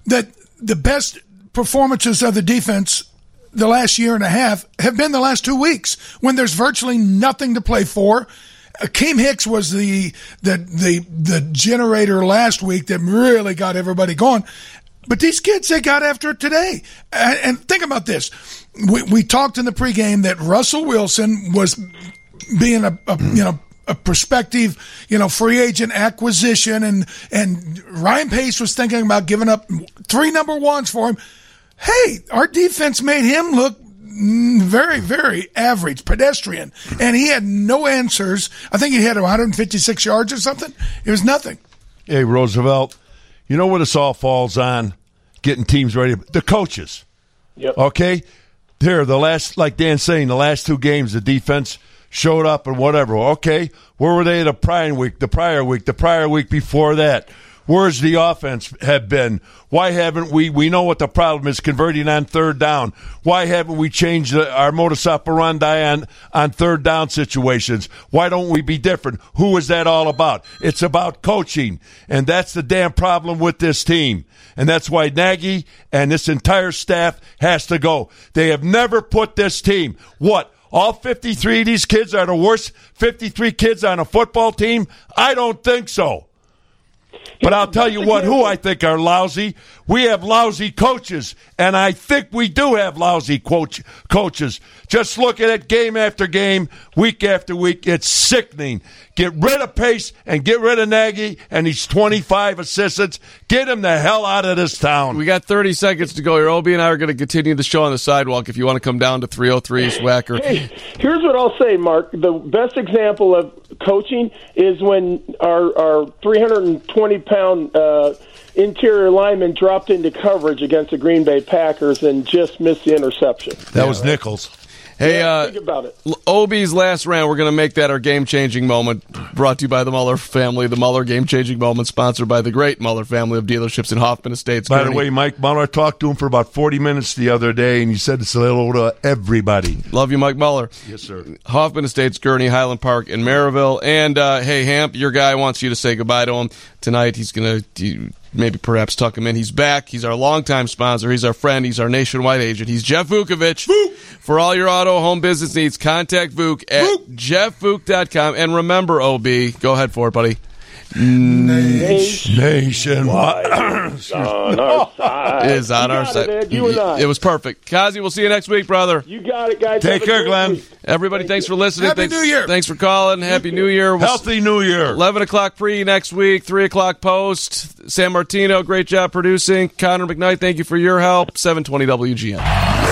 [SPEAKER 3] that the best performances of the defense the last year and a half have been the last two weeks when there's virtually nothing to play for. Akiem Hicks was the the the the generator last week that really got everybody going. But these kids, they got after it today. And, and think about this: we, we talked in the pregame that Russell Wilson was being a, a you know a prospective you know free agent acquisition, and and Ryan Pace was thinking about giving up three number ones for him. Hey, our defense made him look very, very average, pedestrian, and he had no answers. I think he had 156 yards or something. It was nothing.
[SPEAKER 2] Hey, Roosevelt, you know what this all falls on? Getting teams ready. The coaches.
[SPEAKER 11] Yep.
[SPEAKER 2] Okay? There, the last, like Dan's saying, the last two games, the defense showed up and whatever. Okay, where were they the prior week, the prior week, the prior week before that? Where's the offense have been? Why haven't we? We know what the problem is converting on third down. Why haven't we changed the, our modus operandi on, on third down situations? Why don't we be different? Who is that all about? It's about coaching. And that's the damn problem with this team. And that's why Nagy and this entire staff has to go. They have never put this team, what, all 53 of these kids are the worst 53 kids on a football team? I don't think so. But I'll tell you what, who I think are lousy. We have lousy coaches, and I think we do have lousy coach, coaches. Just look at game after game, week after week. It's sickening. Get rid of Pace and get rid of Nagy and these 25 assistants. Get him the hell out of this town.
[SPEAKER 1] We got 30 seconds to go here. Obie and I are going to continue the show on the sidewalk if you want to come down to 303 Schwacker.
[SPEAKER 11] Hey, here's what I'll say, Mark. The best example of coaching is when our our 320 pound uh, interior lineman dropped into coverage against the Green Bay Packers and just missed the interception.
[SPEAKER 2] That was Nichols.
[SPEAKER 1] Hey,
[SPEAKER 11] Yeah,
[SPEAKER 1] uh,
[SPEAKER 11] think about it.
[SPEAKER 1] L- Obie's last rant, we're going to make that our game changing moment. Brought to you by the Muller family. The Muller game changing moment, sponsored by the great Muller family of dealerships in Hoffman Estates.
[SPEAKER 2] By the way, Mike Muller talked to him for about 40 minutes the other day, and he said it's hello to everybody.
[SPEAKER 1] Love you, Mike Muller.
[SPEAKER 2] Yes, sir.
[SPEAKER 1] Hoffman Estates, Gurnee, Highland Park, and Merrillville. And uh, hey, Hamp, your guy wants you to say goodbye to him tonight. He's going to maybe perhaps tuck him in. He's back. He's our longtime sponsor. He's our friend. He's our nationwide agent. He's Jeff Vukovich. For all your auto home business needs, contact Vuk at jeffvuk.com. And remember, OB, go ahead for it, buddy.
[SPEAKER 2] Nationwide. (coughs)
[SPEAKER 11] on our (laughs) side.
[SPEAKER 1] Is on our
[SPEAKER 11] got
[SPEAKER 1] side.
[SPEAKER 11] It, you and I.
[SPEAKER 1] It was perfect. Kazi, we'll see you next week, brother.
[SPEAKER 11] You got it, guys.
[SPEAKER 2] Take
[SPEAKER 11] Have a
[SPEAKER 2] care,
[SPEAKER 11] great
[SPEAKER 2] Glenn.
[SPEAKER 11] week.
[SPEAKER 1] Everybody, thanks for listening.
[SPEAKER 3] Happy
[SPEAKER 1] thanks,
[SPEAKER 3] New Year.
[SPEAKER 1] Thanks for calling. Happy New Year. We'll
[SPEAKER 2] Healthy New Year.
[SPEAKER 1] 11 o'clock pre next week, 3 o'clock post. San Martino, great job producing. Connor McKnight, thank you for your help. 720 WGN.